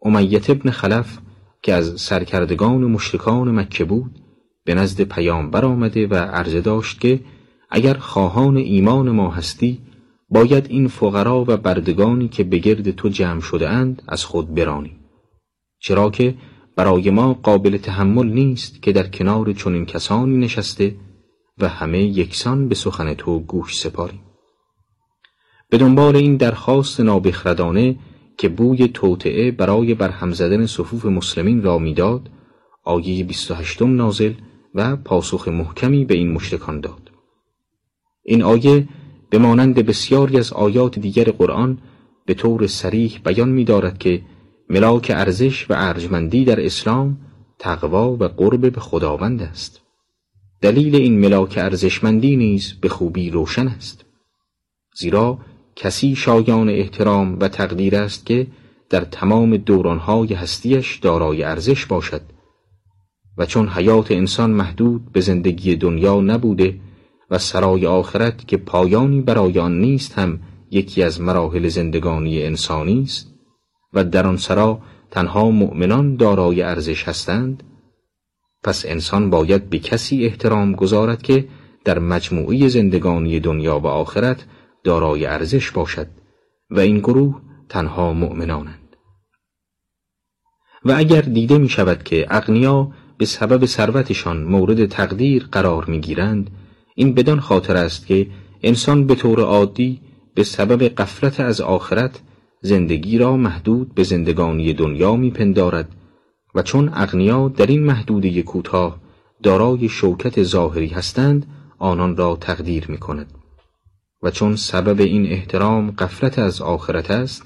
امیت ابن خلف که از سرکردگان مشرکان مکه بود به نزد پیامبر آمده و عرضه داشت که اگر خواهان ایمان ما هستی باید این فقرا و بردگانی که به گرد تو جمع شده اند از خود برانی. چرا که برای ما قابل تحمل نیست که در کنار چنین کسانی نشسته و همه یکسان به سخن تو گوش سپاریم. به دنبال این درخواست نابخردانه که بوی توطعه برای برهم زدن صفوف مسلمین را می‌داد آیه 28 نازل و پاسخ محکمی به این مشرکان داد. این آیه به مانند بسیاری از آیات دیگر قرآن به طور سریح بیان می دارد که ملاک ارزش و ارجمندی در اسلام تقوا و قرب به خداوند است. دلیل این ملاک ارزشمندی نیز به خوبی روشن است. زیرا کسی شایان احترام و تقدیر است که در تمام دورانهای هستیش دارای ارزش باشد و چون حیات انسان محدود به زندگی دنیا نبوده و سرای آخرت که پایانی برای آن نیست هم یکی از مراحل زندگانی انسانی است و در آن سرا تنها مؤمنان دارای ارزش هستند پس انسان باید به کسی احترام گذارد که در مجموعی زندگانی دنیا و آخرت دارای ارزش باشد و این گروه تنها مؤمنانند. و اگر دیده می شود که اغنیا به سبب ثروتشان مورد تقدیر قرار می گیرند این بدان خاطر است که انسان به طور عادی به سبب قفلت از آخرت زندگی را محدود به زندگانی دنیا میپندارد و چون اغنیا در این محدوده کوتاه دارای شوکت ظاهری هستند آنان را تقدیر می کند و چون سبب این احترام قفلت از آخرت است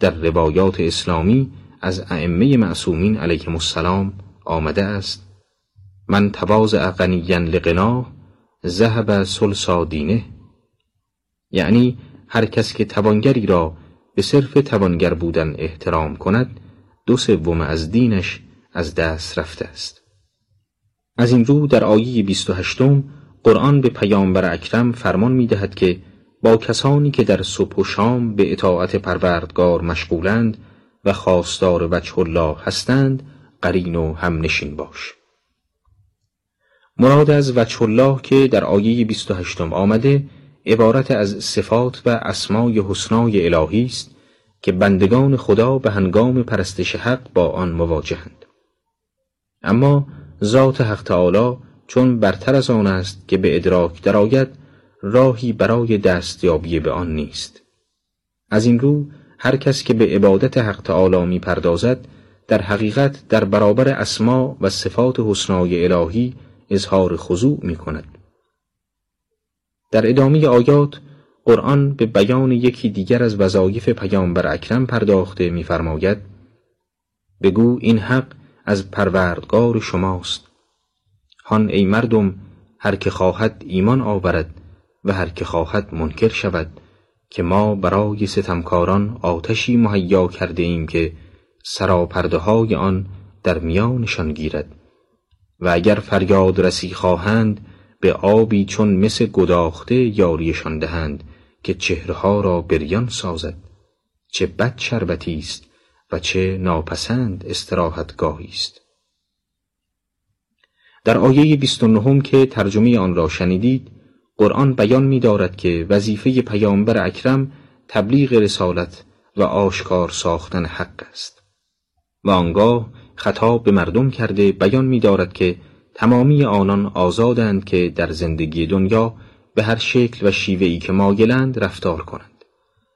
در روایات اسلامی از ائمه معصومین علیهم السلام آمده است من تواضع غنیا لغناه ذهب سلسا دینه. یعنی هر کس که توانگری را به صرف توانگر بودن احترام کند دو سوم از دینش از دست رفته است. از این رو در آیه 28 قرآن به پیامبر اکرم فرمان می دهد که با کسانی که در صبح و شام به اطاعت پروردگار مشغولند و خواستار وجه الله هستند قرین و هم نشین باش. مراد از وجه الله که در آیه 28 آمده عبارت از صفات و اسمای حسنای الهی است که بندگان خدا به هنگام پرستش حق با آن مواجهند. اما ذات حق تعالی چون برتر از آن است که به ادراک درآید راهی برای دستیابی به آن نیست. از این رو هر کس که به عبادت حق تعالی می پردازد در حقیقت در برابر اسما و صفات حسنای الهی اظهار خضوع می کند در ادامه آیات قرآن به بیان یکی دیگر از وظایف پیامبر اکرم پرداخته می‌فرماید بگو این حق از پروردگار شماست. هان ای مردم هر که خواهد ایمان آورد و هر که خواهد منکر شود که ما برای ستمکاران آتشی مهیا کرده ایم که سراپرده های آن در میانشان گیرد. و اگر فریاد رسی خواهند به آبی چون مس گداخته یاریشان دهند. که چهرها را بریان سازد چه بد شربتی است و چه ناپسند استراحتگاهی است. در آیه 29 که ترجمه آن را شنیدید قرآن بیان می دارد که وظیفه پیامبر اکرم تبلیغ رسالت و آشکار ساختن حق است. و آنگاه خطاب به مردم کرده بیان می دارد که تمامی آنان آزادند که در زندگی دنیا به هر شکل و شیوهی که مایلند رفتار کنند.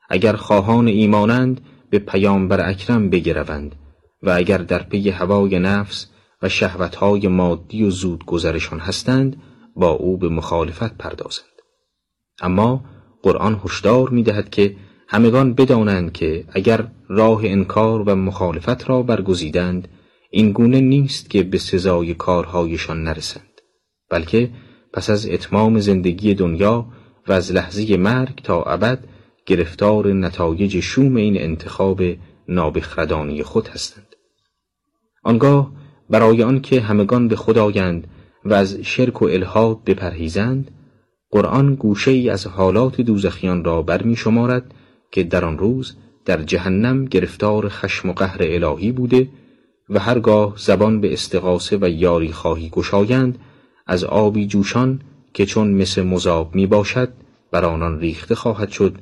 اگر خواهان ایمانند به پیامبر اکرم بگروند و اگر در پی هوای نفس و شهوتهای مادی و زود گذرشان هستند با او به مخالفت پردازند. اما قرآن هشدار می دهد که همگان بدانند که اگر راه انکار و مخالفت را برگزیدند این گونه نیست که به سزای کارهایشان نرسند بلکه پس از اتمام زندگی دنیا و از لحظه مرگ تا ابد گرفتار نتایج شوم این انتخاب نابخردانی خود هستند. آنگاه برای آنکه همگان به خدایند و از شرک و الهاد بپرهیزند قرآن گوشه ای از حالات دوزخیان را برمی شمارد که در آن روز در جهنم گرفتار خشم و قهر الهی بوده و هرگاه زبان به استقاسه و یاری خواهی گشایند از آبی جوشان که چون مثل مذاب می باشد بر آنان ریخته خواهد شد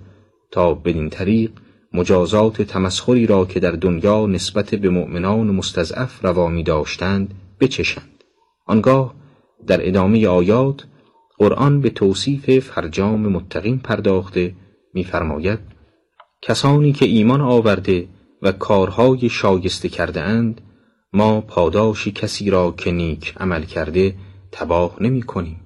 تا بدین طریق مجازات تمسخری را که در دنیا نسبت به مؤمنان مستضعف روا می داشتند بچشند. آنگاه در ادامه آیات قرآن به توصیف فرجام متقین پرداخته می‌فرماید کسانی که ایمان آورده و کارهای شایسته کرده اند ما پاداشی کسی را که نیک عمل کرده تباه نمی کنیم.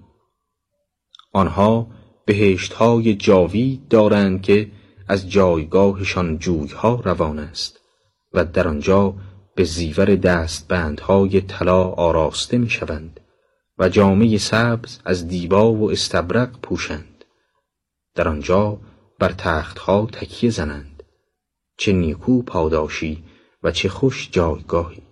آنها بهشتهای جاوید دارند که از جایگاهشان جویها روان است و در آنجا به زیور دستبندهای طلا آراسته می شوند و جامعه سبز از دیبا و استبرق پوشند. در آنجا بر تختها تکیه زنند. چه نیکو پاداشی و چه خوش جایگاهی.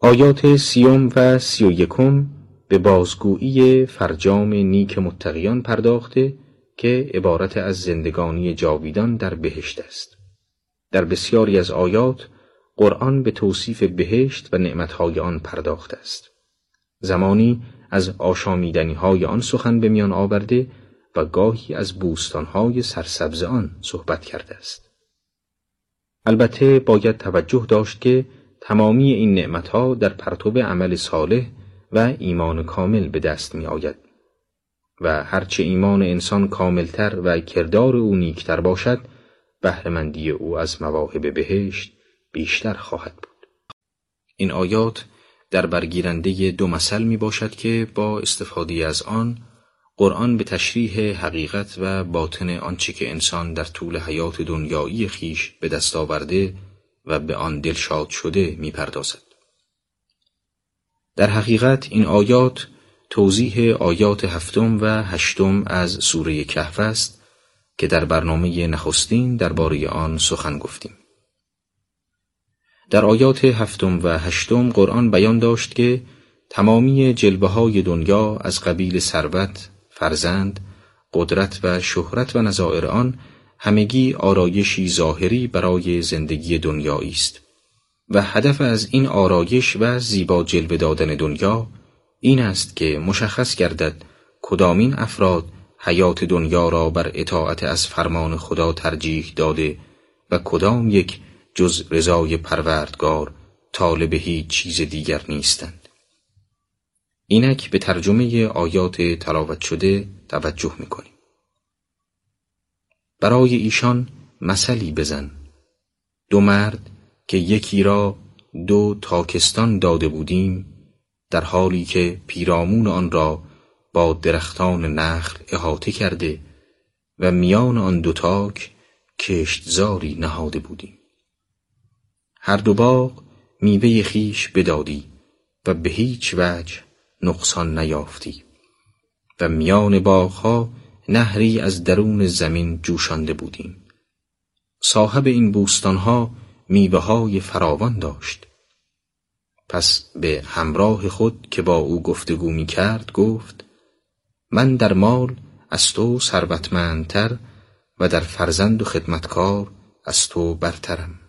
آیات سیوم و سی و یکم به بازگویی فرجام نیک متقیان پرداخته که عبارت از زندگانی جاویدان در بهشت است. در بسیاری از آیات قرآن به توصیف بهشت و نعمتهای آن پرداخته است. زمانی از آشامیدنی های آن سخن به میان آورده و گاهی از بوستانهای سرسبز آن صحبت کرده است. البته باید توجه داشت که تمامی این نعمتها در پرتو عمل صالح و ایمان کامل به دست می آید و هرچه ایمان انسان کاملتر و کردار او نیکتر باشد بهرهمندی او از مواهب بهشت بیشتر خواهد بود این آیات در برگیرنده دو مثل می باشد که با استفاده از آن قرآن به تشریح حقیقت و باطن آنچه که انسان در طول حیات دنیایی خیش به دست آورده و به آن دلشاد شده می پردازد. در حقیقت این آیات توضیح آیات هفتم و هشتم از سوره کهف است که در برنامه نخستین درباره آن سخن گفتیم. در آیات هفتم و هشتم قرآن بیان داشت که تمامی جلبه های دنیا از قبیل ثروت، فرزند، قدرت و شهرت و نظائر آن همگی آرایشی ظاهری برای زندگی دنیایی است و هدف از این آرایش و زیبا جلوه دادن دنیا این است که مشخص گردد کدامین افراد حیات دنیا را بر اطاعت از فرمان خدا ترجیح داده و کدام یک جز رضای پروردگار طالب هیچ چیز دیگر نیستند. اینک به ترجمه آیات تلاوت شده توجه می‌کنیم. برای ایشان مثلی بزن. دو مرد که یکی را دو تاکستان داده بودیم در حالی که پیرامون آن را با درختان نخل احاطه کرده و میان آن دو تاک کشتزاری نهاده بودیم. هر دو باغ میوه خیش بدادی و به هیچ وجه نقصان نیافتی و میان باغها نهری از درون زمین جوشانده بودیم. صاحب این بوستانها میوه های فراوان داشت پس به همراه خود که با او گفتگو می کرد گفت من در مال از تو ثروتمندتر و در فرزند و خدمتکار از تو برترم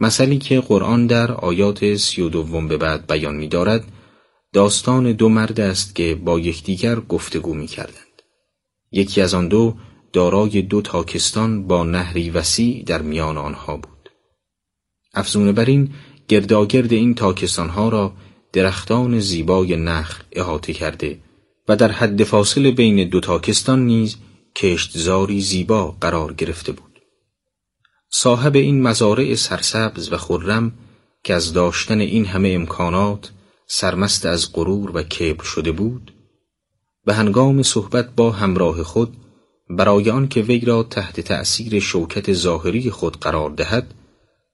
مثلی که قرآن در آیات سی و دوم به بعد بیان می دارد داستان دو مرد است که با یکدیگر گفتگو می کردند. یکی از آن دو دارای دو تاکستان با نهری وسیع در میان آنها بود. افزون بر این گرداگرد این تاکستانها را درختان زیبای نخل احاطه کرده و در حد فاصل بین دو تاکستان نیز کشتزاری زیبا قرار گرفته بود. صاحب این مزارع سرسبز و خرم که از داشتن این همه امکانات سرمست از غرور و کبر شده بود به هنگام صحبت با همراه خود برای آنکه وی را تحت تأثیر شوکت ظاهری خود قرار دهد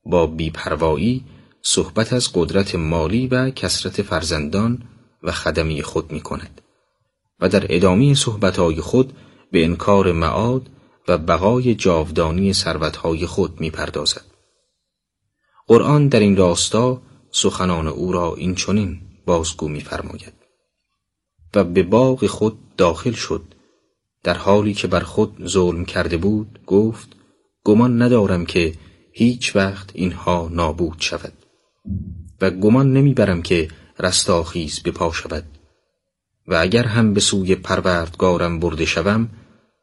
با بیپروایی صحبت از قدرت مالی و کسرت فرزندان و خدمی خود می کند و در ادامه صحبتهای خود به انکار معاد و بقای جاودانی ثروتهای خود می پردازد. قرآن در این راستا سخنان او را این چنین بازگو می‌فرماید و به باغ خود داخل شد در حالی که بر خود ظلم کرده بود گفت گمان ندارم که هیچ وقت اینها نابود شود و گمان نمی‌برم که رستاخیز بپا شود و اگر هم به سوی پروردگارم برده شوم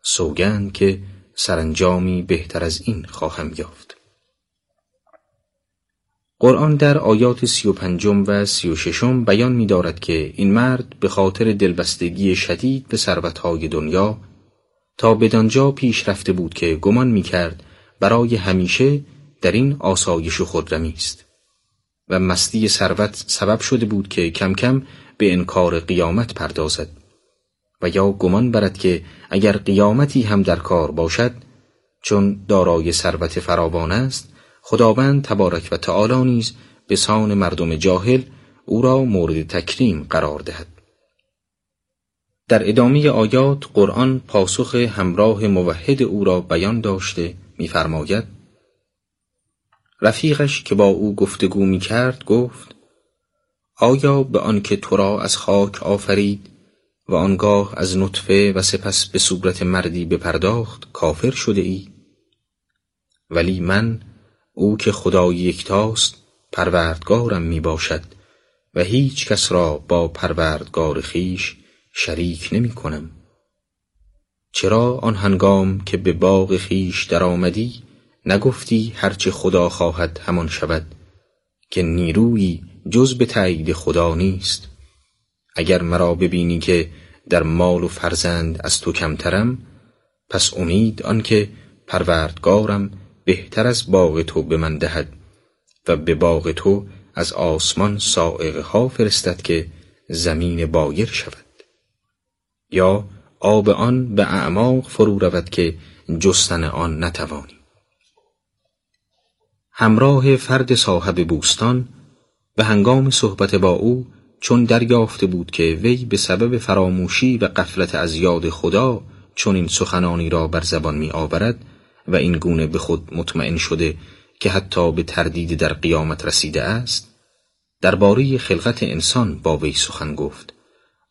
سوگند که سرانجامی بهتر از این خواهم یافت. قرآن در آیات سی و پنجم و سی و ششم بیان می دارد که این مرد به خاطر دلبستگی شدید به ثروتهای دنیا تا بدانجا پیش رفته بود که گمان می کرد برای همیشه در این آسایش و است و مستی ثروت سبب شده بود که کم کم به انکار قیامت پردازد و یا گمان برد که اگر قیامتی هم در کار باشد چون دارای ثروت فراوان است خداوند تبارک و تعالی نیز به سان مردم جاهل او را مورد تکریم قرار دهد در ادامه آیات قرآن پاسخ همراه موحد او را بیان داشته می‌فرماید رفیقش که با او گفتگو می کرد گفت آیا به آنکه تو را از خاک آفرید و آنگاه از نطفه و سپس به صورت مردی بپرداخت کافر شده ای؟ ولی من او که خدای یکتاست پروردگارم می باشد و هیچ کس را با پروردگار خیش شریک نمی کنم چرا آن هنگام که به باغ خیش درآمدی نگفتی هرچه خدا خواهد همان شود که نیرویی جز به تایید خدا نیست؟ اگر مرا ببینی که در مال و فرزند از تو کمترم پس امید آنکه پروردگارم بهتر از باغ تو به من دهد و به باغ تو از آسمان سائقه ها فرستد که زمین بایر شود. یا آب آن به اعماق فرو رود که جستن آن نتوانی. همراه فرد صاحب بوستان به هنگام صحبت با او چون دریافته بود که وی به سبب فراموشی و قفلت از یاد خدا چون این سخنانی را بر زبان می آورد و این گونه به خود مطمئن شده که حتی به تردید در قیامت رسیده است درباره خلقت انسان با وی سخن گفت.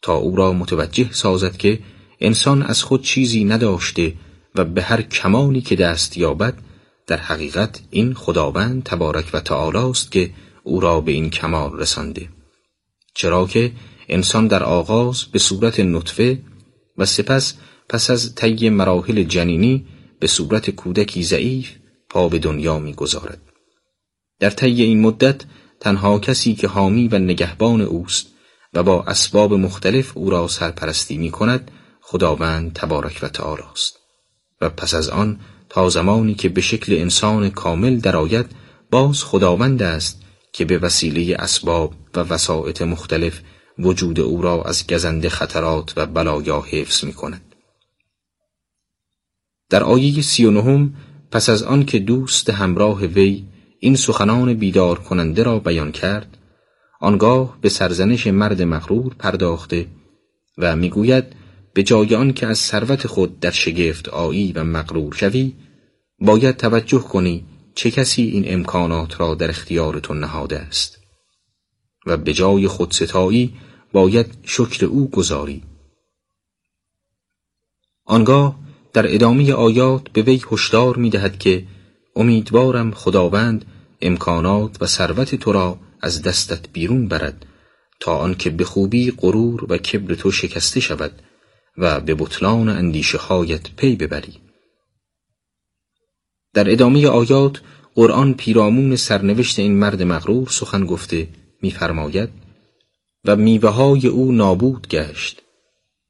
تا او را متوجه سازد که انسان از خود چیزی نداشته و به هر کمالی که دست یابد در حقیقت این خداوند تبارک و تعالی است که او را به این کمال رسانده. چرا که انسان در آغاز به صورت نطفه و سپس پس از طی مراحل جنینی به صورت کودکی ضعیف پا به دنیا می‌گذارد در طی این مدت تنها کسی که حامی و نگهبان اوست و با اسباب مختلف او را سرپرستی می کند خداوند تبارک و تعالی است و پس از آن تا زمانی که به شکل انسان کامل درآید باز خداوند است که به وسیله اسباب و وسایط مختلف وجود او را از گزنده خطرات و بلایا حفظ می کند. در آیه سی و نهم پس از آن که دوست همراه وی این سخنان بیدار کننده را بیان کرد آنگاه به سرزنش مرد مغرور پرداخته و می‌گوید به جای آن که از ثروت خود در شگفت آیی و مغرور شوی باید توجه کنی چه کسی این امکانات را در اختیار تو نهاده است. و به جای خودستایی باید شکر او گذاری. آنگاه در ادامه آیات به وی هشدار می دهد که امیدوارم خداوند امکانات و ثروت تو را از دستت بیرون برد تا آنکه به خوبی غرور و کبر تو شکسته شود و به بطلان اندیشه هایت پی ببری. در ادامه آیات قرآن پیرامون سرنوشت این مرد مغرور سخن گفته میفرماید و میوه های او نابود گشت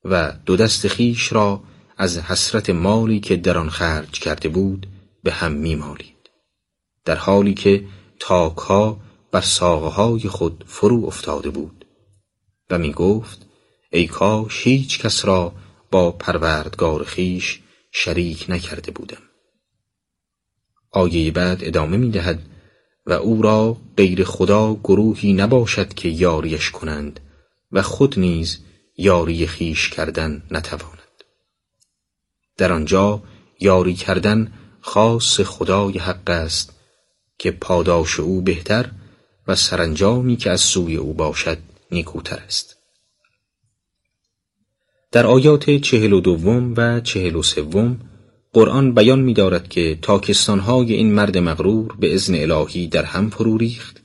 و دو دست خیش را از حسرت مالی که در آن خرج کرده بود به هم میمالید. در حالی که تاکها بر ساقه های خود فرو افتاده بود. و می گفت ای کاش هیچ کس را با پروردگار خیش شریک نکرده بودم. آیه بعد ادامه می دهد و او را غیر خدا گروهی نباشد که یاریش کنند و خود نیز یاری خیش کردن نتواند. در آنجا یاری کردن خاص خدای حق است که پاداش او بهتر و سرانجامی که از سوی او باشد نیکوتر است. در آیات چهل و دوم و چهل و سوم قرآن بیان می دارد که تاکستانهای این مرد مغرور به ازن الهی در هم فرو ریخت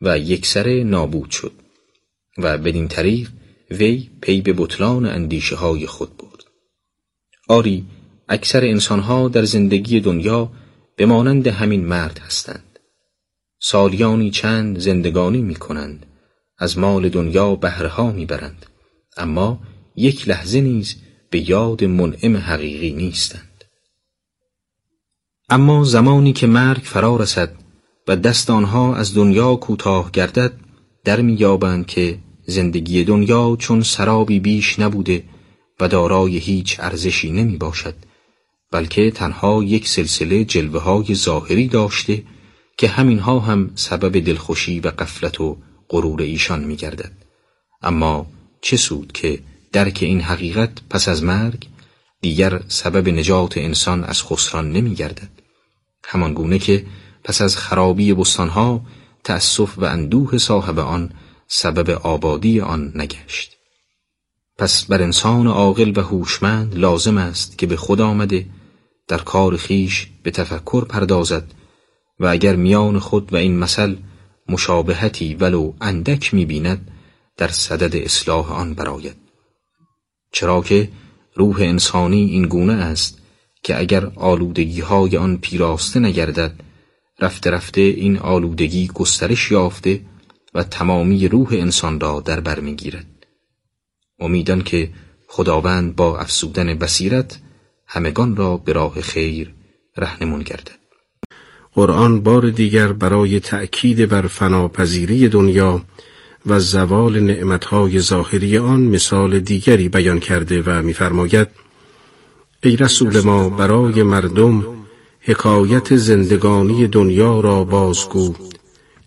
و یکسره نابود شد و بدین طریق وی پی به بطلان اندیشه های خود برد. آری اکثر انسانها در زندگی دنیا به مانند همین مرد هستند. سالیانی چند زندگانی می کنند از مال دنیا بهرها می برند اما یک لحظه نیز به یاد منعم حقیقی نیستند. اما زمانی که مرگ فرا رسد و دست آنها از دنیا کوتاه گردد در میابند که زندگی دنیا چون سرابی بیش نبوده و دارای هیچ ارزشی نمی باشد بلکه تنها یک سلسله جلوه های ظاهری داشته که همینها هم سبب دلخوشی و قفلت و غرور ایشان می گردد. اما چه سود که درک این حقیقت پس از مرگ دیگر سبب نجات انسان از خسران نمی گردد. همان گونه که پس از خرابی بستانها تأسف و اندوه صاحب آن سبب آبادی آن نگشت. پس بر انسان عاقل و هوشمند لازم است که به خود آمده در کار خیش به تفکر پردازد و اگر میان خود و این مثل مشابهتی ولو اندک می‌بیند در صدد اصلاح آن براید چرا که روح انسانی این گونه است که اگر آلودگی های آن پیراسته نگردد رفته رفته این آلودگی گسترش یافته و تمامی روح انسان را در بر می‌گیرد. امیدان که خداوند با افسودن بصیرت همگان را به راه خیر رهنمون گردد قرآن بار دیگر برای تأکید بر فناپذیری دنیا و زوال نعمتهای ظاهری آن مثال دیگری بیان کرده و می‌فرماید ای رسول ما برای مردم حکایت زندگانی دنیا را بازگو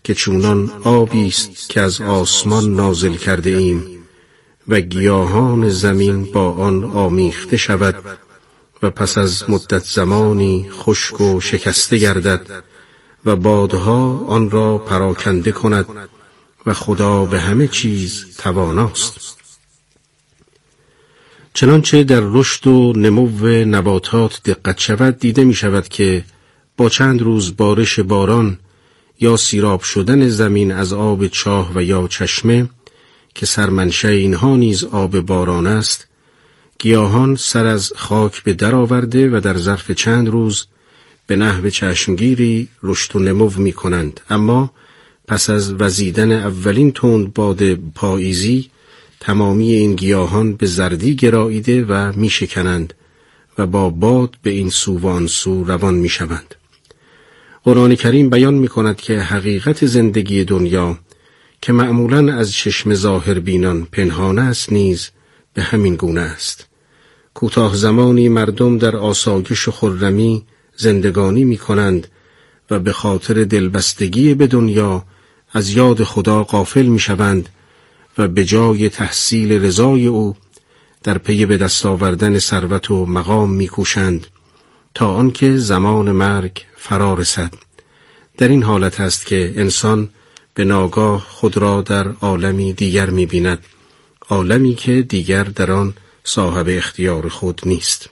که چونان آبی است که از آسمان نازل کرده ایم. و گیاهان زمین با آن آمیخته شود و پس از مدت زمانی خشک و شکسته گردد و بادها آن را پراکنده کند و خدا به همه چیز تواناست. چنانچه در رشد و نمو نباتات دقت شود دیده می شود که با چند روز بارش باران یا سیراب شدن زمین از آب چاه و یا چشمه که سرمنشه اینها نیز آب باران است گیاهان سر از خاک به در آورده و در ظرف چند روز به نحو چشمگیری رشد و نمو می کنند اما پس از وزیدن اولین تند باد پاییزی تمامی این گیاهان به زردی گراییده و می شکنند و با باد به این سو و آن سو روان می شوند. قرآن کریم بیان می کند که حقیقت زندگی دنیا که معمولا از چشم ظاهر بینان پنهان است نیز به همین گونه است. کوتاه زمانی مردم در آسایش و خرمی زندگانی می کنند و به خاطر دلبستگی به دنیا از یاد خدا غافل می شوند و به جای تحصیل رضای او در پی به دست آوردن ثروت و مقام میکوشند تا آنکه زمان مرگ فرا رسد در این حالت است که انسان به ناگاه خود را در عالمی دیگر می‌بیند عالمی که دیگر در آن صاحب اختیار خود نیست.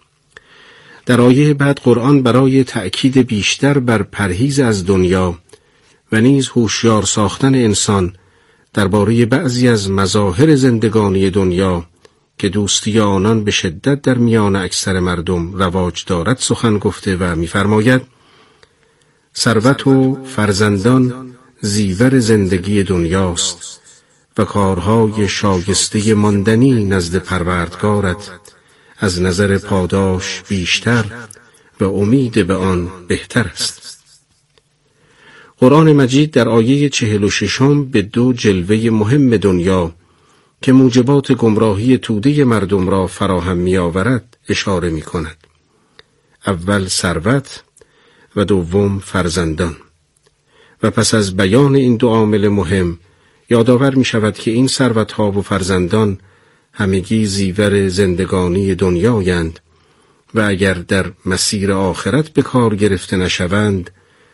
در آیه بعد قرآن برای تأکید بیشتر بر پرهیز از دنیا و نیز هوشیار ساختن انسان درباره بعضی از مظاهر زندگانی دنیا که دوستی آنان به شدت در میان اکثر مردم رواج دارد سخن گفته و می‌فرماید ثروت و فرزندان زیور زندگی دنیاست و کارهای شاگسته ماندنی نزد پروردگارت از نظر پاداش بیشتر و امید به آن بهتر است قرآن مجید در آیه چهل و ششم به دو جلوه مهم دنیا که موجبات گمراهی توده مردم را فراهم می آورد اشاره می کند. اول ثروت و دوم فرزندان و پس از بیان این دو عامل مهم یادآور می شود که این ثروت ها و فرزندان همگی زیور زندگانی دنیایند و اگر در مسیر آخرت به کار گرفته نشوند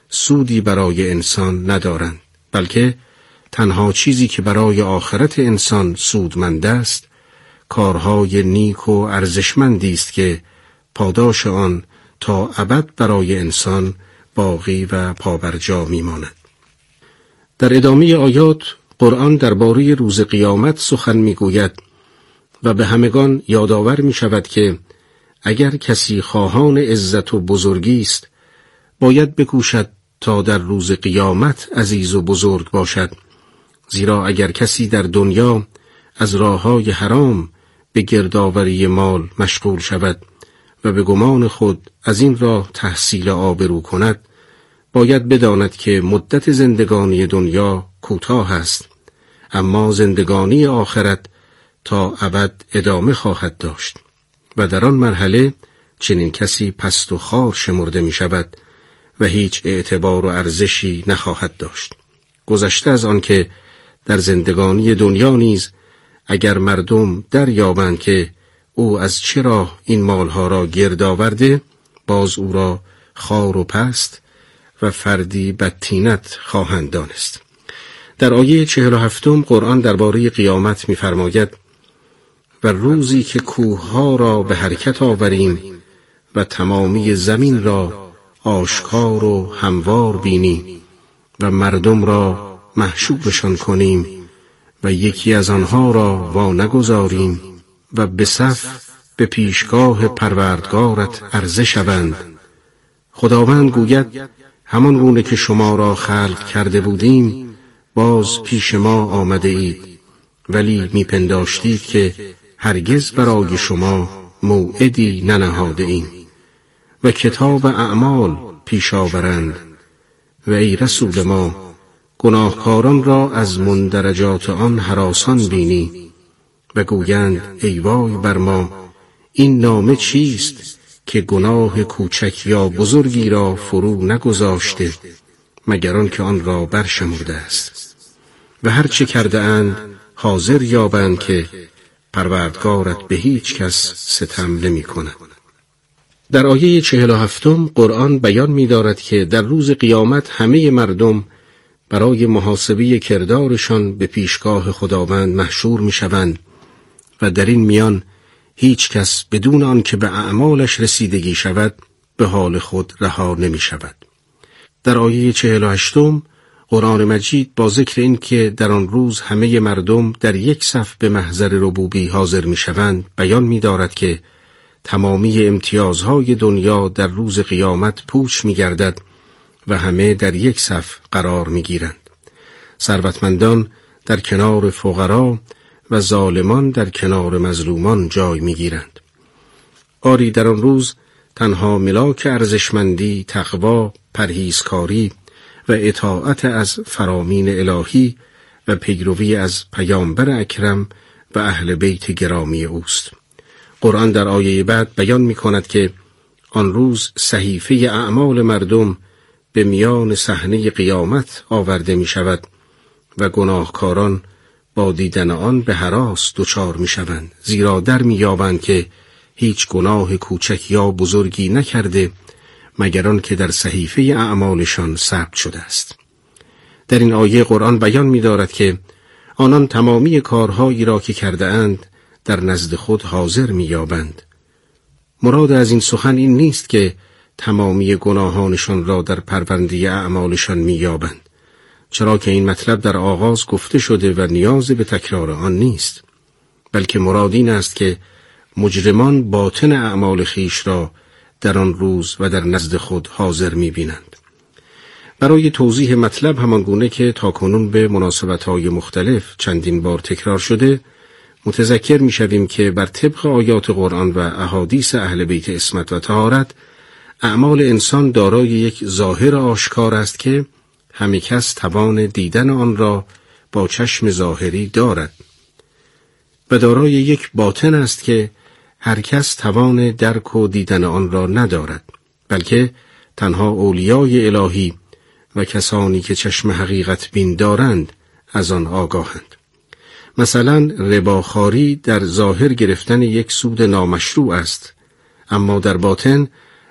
سودی برای انسان ندارند بلکه تنها چیزی که برای آخرت انسان سودمند است کارهای نیک و ارزشمندی است که پاداش آن تا ابد برای انسان باقی و پابرجا میماند. در ادامه آیات قرآن درباره روز قیامت سخن می‌گوید و به همگان یادآور می شود که اگر کسی خواهان عزت و بزرگی است باید بکوشد تا در روز قیامت عزیز و بزرگ باشد. زیرا اگر کسی در دنیا از راه های حرام به گردآوری مال مشغول شود و به گمان خود از این راه تحصیل آبرو کند باید بداند که مدت زندگانی دنیا کوتاه است اما زندگانی آخرت تا ابد ادامه خواهد داشت و در آن مرحله چنین کسی پست و خار شمرده می شود و هیچ اعتبار و ارزشی نخواهد داشت. گذشته از آنکه در زندگانی دنیا نیز اگر مردم دریابند که او از چرا این مالها را گرد آورده؟ باز او را خار و پست و فردی بدتینت خواهند دانست. در آیه چهل و هفتم قرآن درباره قیامت می‌فرماید و روزی که کوه را به حرکت آوریم و تمامی زمین را آشکار و هموار بینی و مردم را محشوبشان کنیم و یکی از آنها را وا نگذاریم و به صف به پیشگاه پروردگارت عرضه شوند. خداوند گوید همان گونه که شما را خلق کرده بودیم باز پیش ما آمده اید. ولی میپنداشتید که هرگز برای شما موعدی ننهاده ایم. و کتاب اعمال پیش آورند. و ای رسول ما گناهکاران را از مندرجات آن حراسان بینی. و گویند ای وای بر ما این نامه چیست که گناه کوچک یا بزرگی را فرو نگذاشته مگر که آن را برشمرده است و هر چه کرده اند حاضر یابند که پروردگارت به هیچ کس ستم نمی کند. در آیه چهل و هفتم قرآن بیان می دارد که در روز قیامت همه مردم برای محاسبه کردارشان به پیشگاه خداوند محشور می شوند و در این میان هیچ کس بدون آنکه به اعمالش رسیدگی شود به حال خود رها نمی شود. در آیه چهل و قرآن مجید با ذکر این که در آن روز همه مردم در یک صف به محضر ربوبی حاضر می شوند بیان می دارد که تمامی امتیازهای دنیا در روز قیامت پوچ می گردد و همه در یک صف قرار می گیرند. ثروتمندان در کنار فقرا و ظالمان در کنار مظلومان جای می گیرند. آری در آن روز تنها ملاک ارزشمندی، تقوا، پرهیزکاری و اطاعت از فرامین الهی و پیروی از پیامبر اکرم و اهل بیت گرامی اوست. قرآن در آیه بعد بیان می کند که آن روز صحیفه اعمال مردم به میان صحنه قیامت آورده می شود و گناهکاران با دیدن آن به حراس دچار می شوند زیرا در می یابند که هیچ گناه کوچک یا بزرگی نکرده مگر که در صحیفه اعمالشان ثبت شده است در این آیه قرآن بیان می دارد که آنان تمامی کارهایی را که کرده اند در نزد خود حاضر می یابند. مراد از این سخن این نیست که تمامی گناهانشان را در پرونده اعمالشان می یابند. چرا که این مطلب در آغاز گفته شده و نیاز به تکرار آن نیست بلکه مراد این است که مجرمان باطن اعمال خیش را در آن روز و در نزد خود حاضر می بینند. برای توضیح مطلب همان گونه که تاکنون به مناسبت های مختلف چندین بار تکرار شده متذکر می شویم که بر طبق آیات قرآن و احادیث اهل بیت اسمت و تهارت اعمال انسان دارای یک ظاهر آشکار است که همه کس توان دیدن آن را با چشم ظاهری دارد. و دارای یک باطن است که هر کس توان درک و دیدن آن را ندارد بلکه تنها اولیای الهی و کسانی که چشم حقیقت بین دارند از آن آگاهند. مثلا رباخاری در ظاهر گرفتن یک سود نامشروع است اما در باطن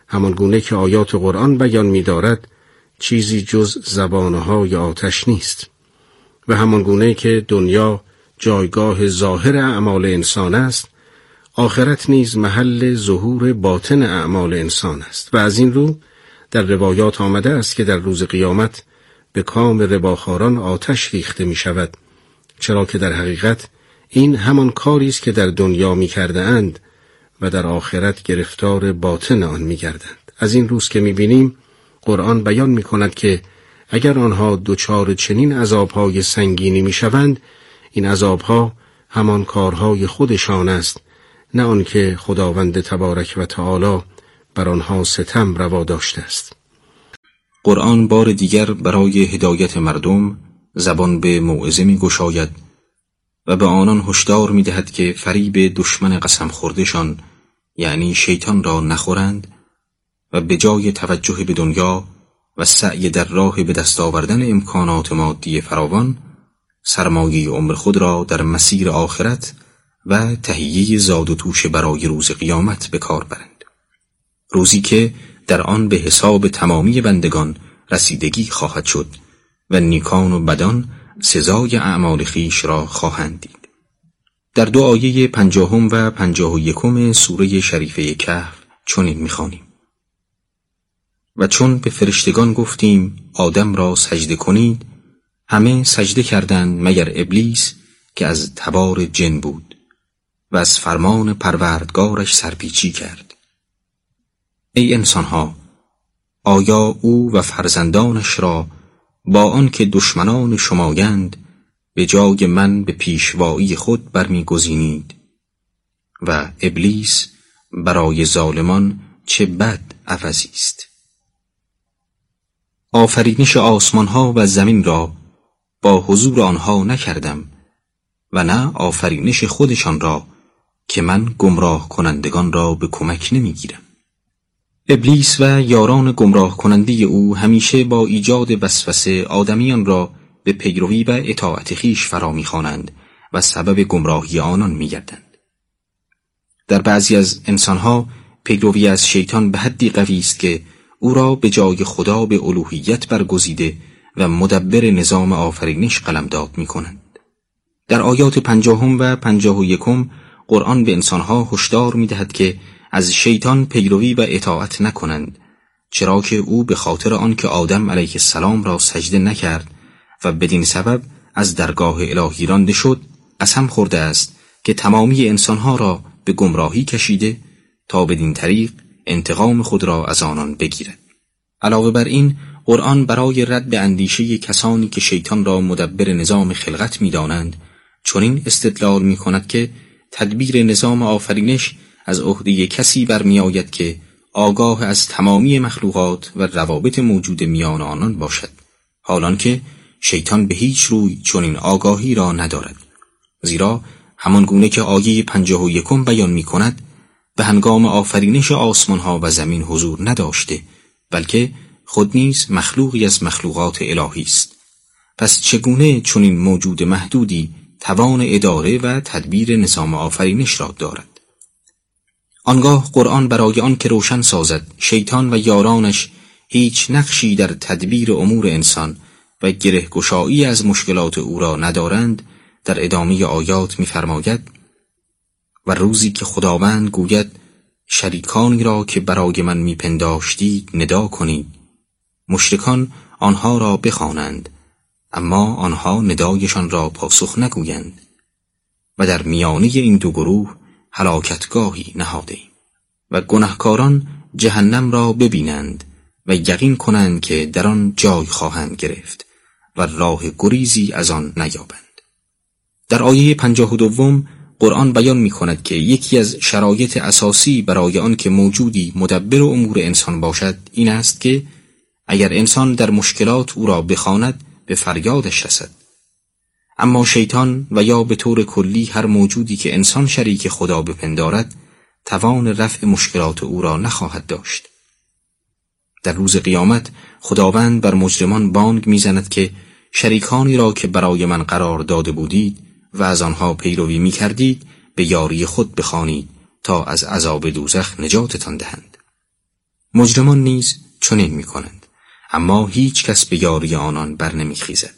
همان گونه که آیات قرآن بیان می دارد چیزی جز زبانهای آتش نیست. و همان گونه که دنیا جایگاه ظاهر اعمال انسان است آخرت نیز محل ظهور باطن اعمال انسان است. و از این رو در روایات آمده است که در روز قیامت به کام رباخاران آتش ریخته می شود چرا که در حقیقت این همان کاری است که در دنیا می کرده اند و در آخرت گرفتار باطن آن می گردند. از این روز که می بینیم قرآن بیان می کند که اگر آنها دچار چنین عذابهای سنگینی می شوند این عذابها همان کارهای خودشان است نه آنکه خداوند تبارک و تعالی بر آنها ستم روا داشته است. قرآن بار دیگر برای هدایت مردم زبان به موعظه می گشاید و به آنان هشدار می دهد که فریب دشمن قسم خوردشان یعنی شیطان را نخورند و به جای توجه به دنیا و سعی در راه به دست آوردن امکانات مادی فراوان سرمایه عمر خود را در مسیر آخرت و تهیه زاد و توش برای روز قیامت به کار برند. روزی که در آن به حساب تمامی بندگان رسیدگی خواهد شد و نیکان و بدان سزای اعمال خیش را خواهند دید. در دو آیه پنجاهم و پنجاه و یکم سوره شریفه کهف چنین می‌خوانیم. و چون به فرشتگان گفتیم آدم را سجده کنید همه سجده کردند مگر ابلیس که از تبار جن بود و از فرمان پروردگارش سرپیچی کرد. ای انسانها آیا او و فرزندانش را با آنکه دشمنان شمایند به جای من به پیشوایی خود برمیگزینید و ابلیس برای ظالمان چه بد عوضی است؟ آفرینش آسمان ها و زمین را با حضور آنها نکردم و نه آفرینش خودشان را که من گمراه کنندگان را به کمک نمی‌گیرم. ابلیس و یاران گمراه کننده او همیشه با ایجاد وسوسه آدمیان را به پیروی و اطاعت خیش فرا می‌خوانند و سبب گمراهی آنان میگردند. در بعضی از انسانها پیروی از شیطان به حدی قوی است که او را به جای خدا به الوهیت برگزیده و مدبر نظام آفرینش قلمداد می کنند. در آیات پنجاهم و پنجاه و یکم قرآن به انسانها هشدار می دهد که از شیطان پیروی و اطاعت نکنند چرا که او به خاطر آنکه آدم علیه السلام را سجده نکرد و بدین سبب از درگاه الهی رانده شد از هم خورده است که تمامی انسانها را به گمراهی کشیده تا بدین طریق انتقام خود را از آنان بگیرد. علاوه بر این قرآن برای رد اندیشه کسانی که شیطان را مدبر نظام خلقت می‌دانند چنین استدلال می کند که تدبیر نظام آفرینش از عهده کسی برمیآید که آگاه از تمامی مخلوقات و روابط موجود میان آنان باشد. حالان که شیطان به هیچ روی چنین آگاهی را ندارد. زیرا همان گونه که آیه پنجاه و یکم بیان می کند به هنگام آفرینش آسمان ها و زمین حضور نداشته بلکه خود نیز مخلوقی از مخلوقات الهی است. پس چگونه چنین موجود محدودی توان اداره و تدبیر نظام آفرینش را دارد؟ آنگاه قرآن برای آن که روشن سازد شیطان و یارانش هیچ نقشی در تدبیر امور انسان و گرهگشایی از مشکلات او را ندارند در ادامه آیات می‌فرماید و روزی که خداوند گوید شریکانی را که برای من میپنداشتید ندا کنید. مشرکان آنها را بخوانند اما آنها ندایشان را پاسخ نگویند. و در میانه این دو گروه هلاکتگاهی نهاده و گناهکاران جهنم را ببینند و یقین کنند که در آن جای خواهند گرفت و راه گریزی از آن نیابند. در آیه پنجاه و دوم قرآن بیان می کند که یکی از شرایط اساسی برای آن که موجودی مدبر امور انسان باشد این است که اگر انسان در مشکلات او را بخواند به فریادش رسد. اما شیطان و یا به طور کلی هر موجودی که انسان شریک خدا بپندارد توان رفع مشکلات او را نخواهد داشت. در روز قیامت خداوند بر مجرمان بانگ می‌زند که شریکانی را که برای من قرار داده بودید و از آنها پیروی می کردید به یاری خود بخوانید تا از عذاب دوزخ نجاتتان دهند. مجرمان نیز چنین می کنند اما هیچ کس به یاری آنان بر نمیخیزد.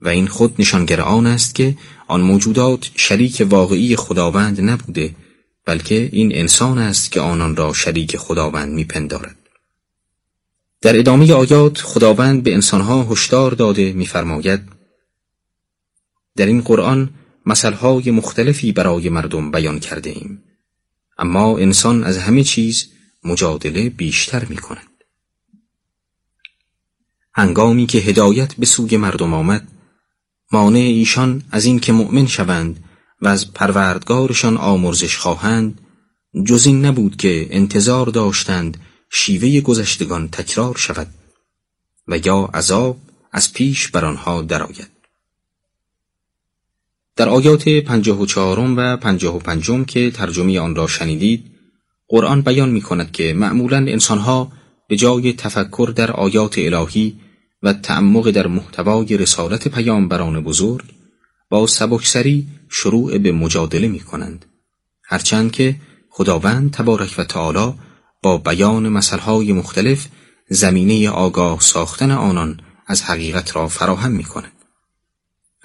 و این خود نشانگر آن است که آن موجودات شریک واقعی خداوند نبوده بلکه این انسان است که آنان را شریک خداوند میپندارد. در ادامه آیات خداوند به انسانها هشدار داده میفرماید در این قرآن مثلهای مختلفی برای مردم بیان کرده ایم اما انسان از همه چیز مجادله بیشتر می کند هنگامی که هدایت به سوی مردم آمد مانع ایشان از این که مؤمن شوند و از پروردگارشان آمرزش خواهند جز این نبود که انتظار داشتند شیوه گذشتگان تکرار شود و یا عذاب از پیش بر آنها درآید. در آیات پنجاه و چهارم و پنجاه و پنجم که ترجمه آن را شنیدید قرآن بیان می کند که معمولا انسانها به جای تفکر در آیات الهی و تعمق در محتوای رسالت پیامبران بزرگ با سبکسری شروع به مجادله می کنند هرچند که خداوند تبارک و تعالی با بیان مسئله مختلف زمینه آگاه ساختن آنان از حقیقت را فراهم می کند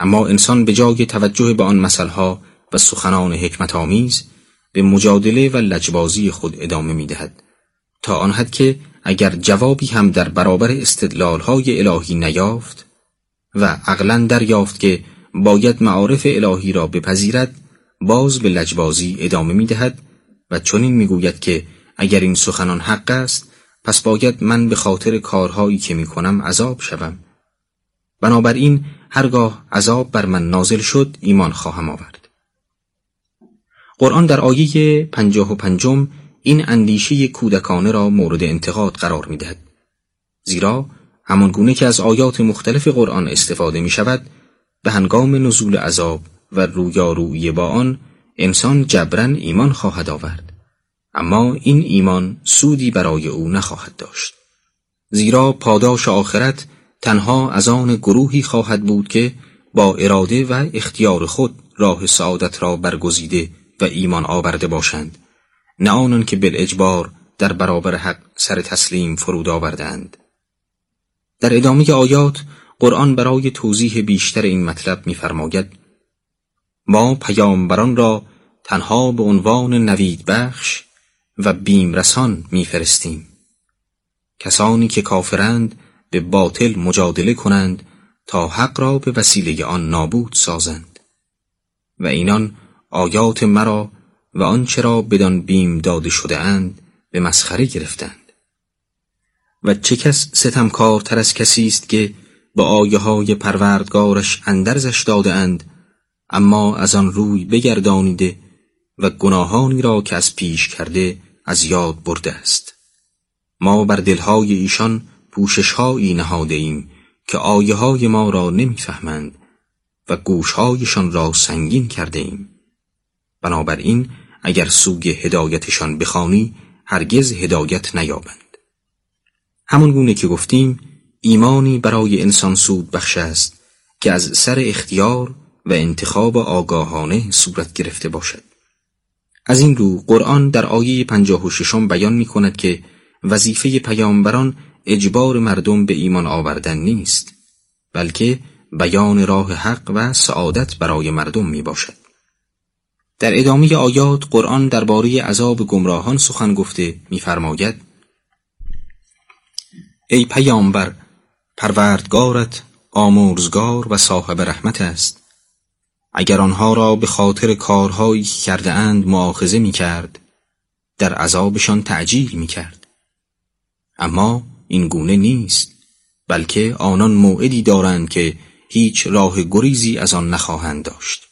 اما انسان به جای توجه به آن مسئله و سخنان حکمت آمیز به مجادله و لجبازی خود ادامه می دهد تا آن حد که اگر جوابی هم در برابر استدلالهای الهی نیافت و عقلا دریافت که باید معارف الهی را بپذیرد باز به لجبازی ادامه می دهد و چنین می گوید که اگر این سخنان حق است پس باید من به خاطر کارهایی که می کنم عذاب شوم. بنابراین هرگاه عذاب بر من نازل شد ایمان خواهم آورد. قرآن در آیه پنجاه و پنجم این اندیشه کودکانه را مورد انتقاد قرار می دهد. زیرا همان گونه که از آیات مختلف قرآن استفاده می شود به هنگام نزول عذاب و رویارویی با آن انسان جبران ایمان خواهد آورد. اما این ایمان سودی برای او نخواهد داشت. زیرا پاداش آخرت تنها از آن گروهی خواهد بود که با اراده و اختیار خود راه سعادت را برگزیده و ایمان آورده باشند. نه آنان که بالاجبار در برابر حق سر تسلیم فرود آوردند در ادامه آیات قرآن برای توضیح بیشتر این مطلب می‌فرماید ما پیامبران را تنها به عنوان نوید بخش و بیمرسان میفرستیم. کسانی که کافرند به باطل مجادله کنند تا حق را به وسیله آن نابود سازند. و اینان آیات مرا و آنچه را بدان بیم داده شده اند به مسخره گرفتند. و چه کس ستمکارتر از کسی است که با آیه های پروردگارش اندرزش داده اند اما از آن روی بگردانیده و گناهانی را که از پیش کرده از یاد برده است. ما بر دلهای ایشان پوششهایی نهاده ایم که آیه های ما را نمی‌فهمند و گوشهایشان را سنگین کرده ایم بنابراین اگر سوی هدایتشان بخوانی هرگز هدایت نیابند. همان گونه که گفتیم ایمانی برای انسان سود بخش است که از سر اختیار و انتخاب آگاهانه صورت گرفته باشد. از این رو قرآن در آیه پنجاه و ششم بیان می کند که وظیفه پیامبران اجبار مردم به ایمان آوردن نیست بلکه بیان راه حق و سعادت برای مردم می باشد. در ادامه آیات قرآن درباره عذاب گمراهان سخن گفته می‌فرماید ای پیامبر پروردگارت آمرزگار و صاحب رحمت است اگر آنها را به خاطر کارهایی کرده اند معاخزه می کرد در عذابشان تعجیل می کرد اما این گونه نیست بلکه آنان موعدی دارند که هیچ راه گریزی از آن نخواهند داشت.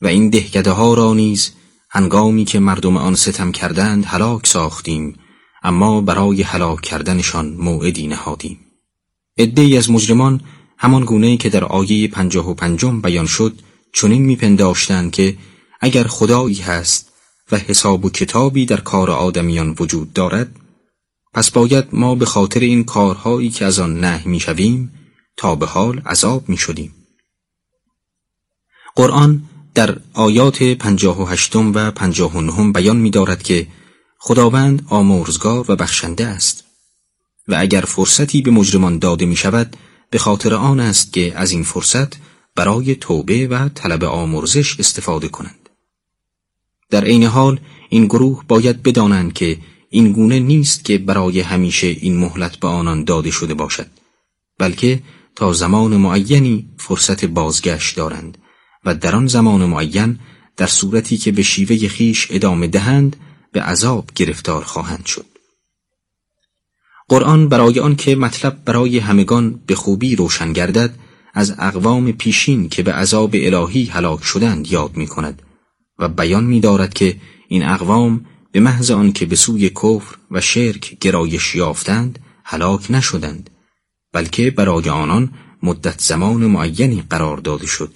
و این دهکده ها را نیز هنگامی که مردم آن ستم کردند هلاک ساختیم اما برای هلاک کردنشان موعدی نهادیم. عدهای از مجرمان همان گونه که در آیه پنجاه و پنجم بیان شد چنین میپنداشتند که اگر خدایی هست و حساب و کتابی در کار آدمیان وجود دارد پس باید ما به خاطر این کارهایی که از آن نه می‌شویم تا به حال عذاب می‌شدیم. قرآن در آیات پنجاه و هشتم و پنجاه و نهم بیان می دارد که خداوند آمرزگار و بخشنده است و اگر فرصتی به مجرمان داده می شود به خاطر آن است که از این فرصت برای توبه و طلب آمرزش استفاده کنند. در عین حال این گروه باید بدانند که این گونه نیست که برای همیشه این مهلت به آنان داده شده باشد بلکه تا زمان معینی فرصت بازگشت دارند و در آن زمان معین در صورتی که به شیوه خیش ادامه دهند به عذاب گرفتار خواهند شد. قرآن برای آن که مطلب برای همگان به خوبی روشن گردد از اقوام پیشین که به عذاب الهی هلاک شدند یاد می کند و بیان می دارد که این اقوام به محض آن که به سوی کفر و شرک گرایش یافتند هلاک نشدند بلکه برای آنان مدت زمان معینی قرار داده شد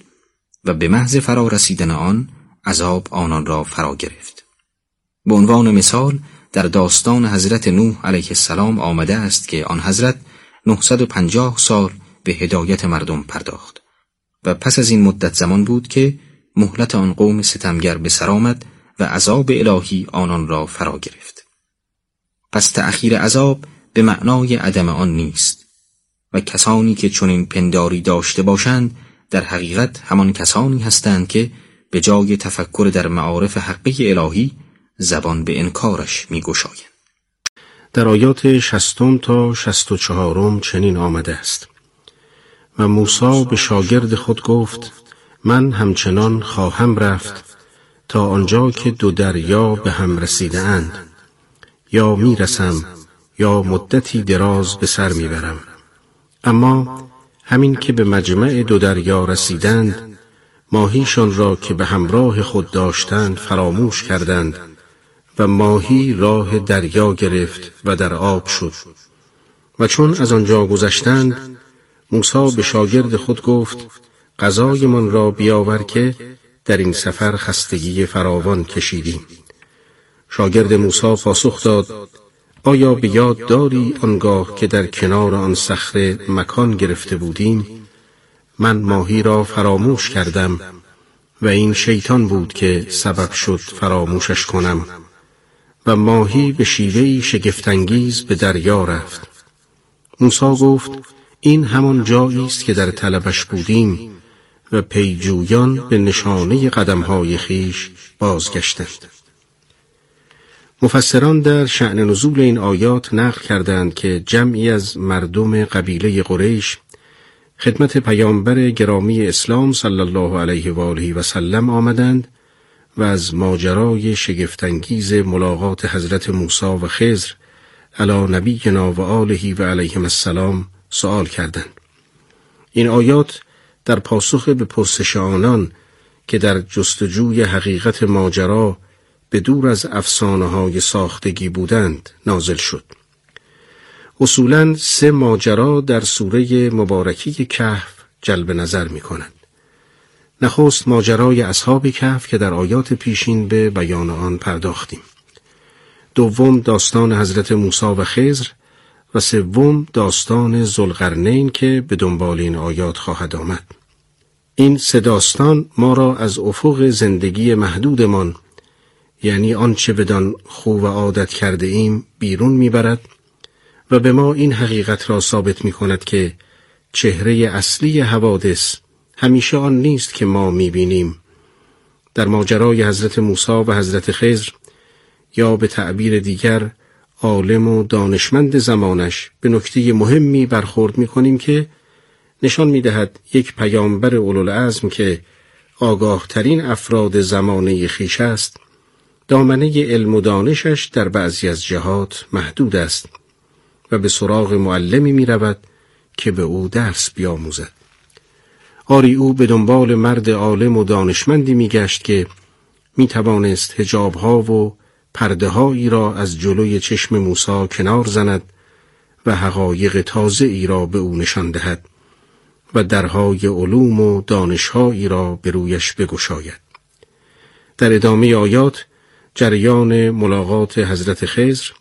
و به محض فرا رسیدن آن عذاب آنان را فرا گرفت. به عنوان مثال در داستان حضرت نوح علیه السلام آمده است که آن حضرت 950 سال به هدایت مردم پرداخت و پس از این مدت زمان بود که مهلت آن قوم ستمگر به سر آمد و عذاب الهی آنان را فرا گرفت. پس تأخیر عذاب به معنای عدم آن نیست و کسانی که چنین پنداری داشته باشند در حقیقت همان کسانی هستند که به جای تفکر در معارف حقی الهی زبان به انکارش میگشایند. در آیات شستم تا شست و چهارم چنین آمده است. و موسی به شاگرد خود گفت من همچنان خواهم رفت تا آنجا که دو دریا به هم رسیده اند یا می‌رسم یا مدتی دراز به سر می‌برم. اما همین که به مجمع دو دریا رسیدند ماهیشان را که به همراه خود داشتند فراموش کردند و ماهی راه دریا گرفت و در آب شد. و چون از آنجا گذشتند موسی به شاگرد خود گفت غذایمان را بیاور که در این سفر خستگی فراوان کشیدیم. شاگرد موسی پاسخ داد آیا به یاد داری آنگاه که در کنار آن صخره مکان گرفته بودیم؟ من ماهی را فراموش کردم و این شیطان بود که سبب شد فراموشش کنم و ماهی به شیوهی شگفتانگیز به دریا رفت. موسی گفت این همان جایی است که در طلبش بودیم. و پیجویان به نشانه قدمهای خیش بازگشتند. مفسران در شعن نزول این آیات نقل کردند که جمعی از مردم قبیله قریش خدمت پیامبر گرامی اسلام صلی الله علیه و آله و سلم آمدند و از ماجرای شگفتانگیز ملاقات حضرت موسی و خضر علی نبینا و آله و علیهم السلام سوال کردند. این آیات در پاسخ به پرسش آنان که در جستجوی حقیقت ماجرا به دور از افسانه های ساختگی بودند نازل شد اصولا سه ماجرا در سوره مبارکی کهف جلب نظر می کنند. نخست ماجرای اصحاب کهف که در آیات پیشین به بیان آن پرداختیم. دوم داستان حضرت موسی و خزر و سوم داستان زلقرنین که به دنبال این آیات خواهد آمد. این سه داستان ما را از افق زندگی محدودمان یعنی آنچه بدان خوب و عادت کرده ایم بیرون می‌برد و به ما این حقیقت را ثابت می کند که چهره اصلی حوادث همیشه آن نیست که ما می بینیم. در ماجرای حضرت موسی و حضرت خضر یا به تعبیر دیگر عالم و دانشمند زمانش به نکته مهمی برخورد می کنیم که نشان می دهد یک پیامبر اولوالعزم که آگاه ترین افراد زمانه خیش است دامنه علم و دانشش در بعضی از جهات محدود است و به سراغ معلمی می رود که به او درس بیاموزد. آری او به دنبال مرد عالم و دانشمندی می گشت که می توانست هجاب ها و پرده هایی را از جلوی چشم موسا کنار زند و حقایق تازه ای را به او نشان دهد و درهای علوم و دانشهایی را به رویش بگشاید. در ادامه آیات جریان ملاقات حضرت خزر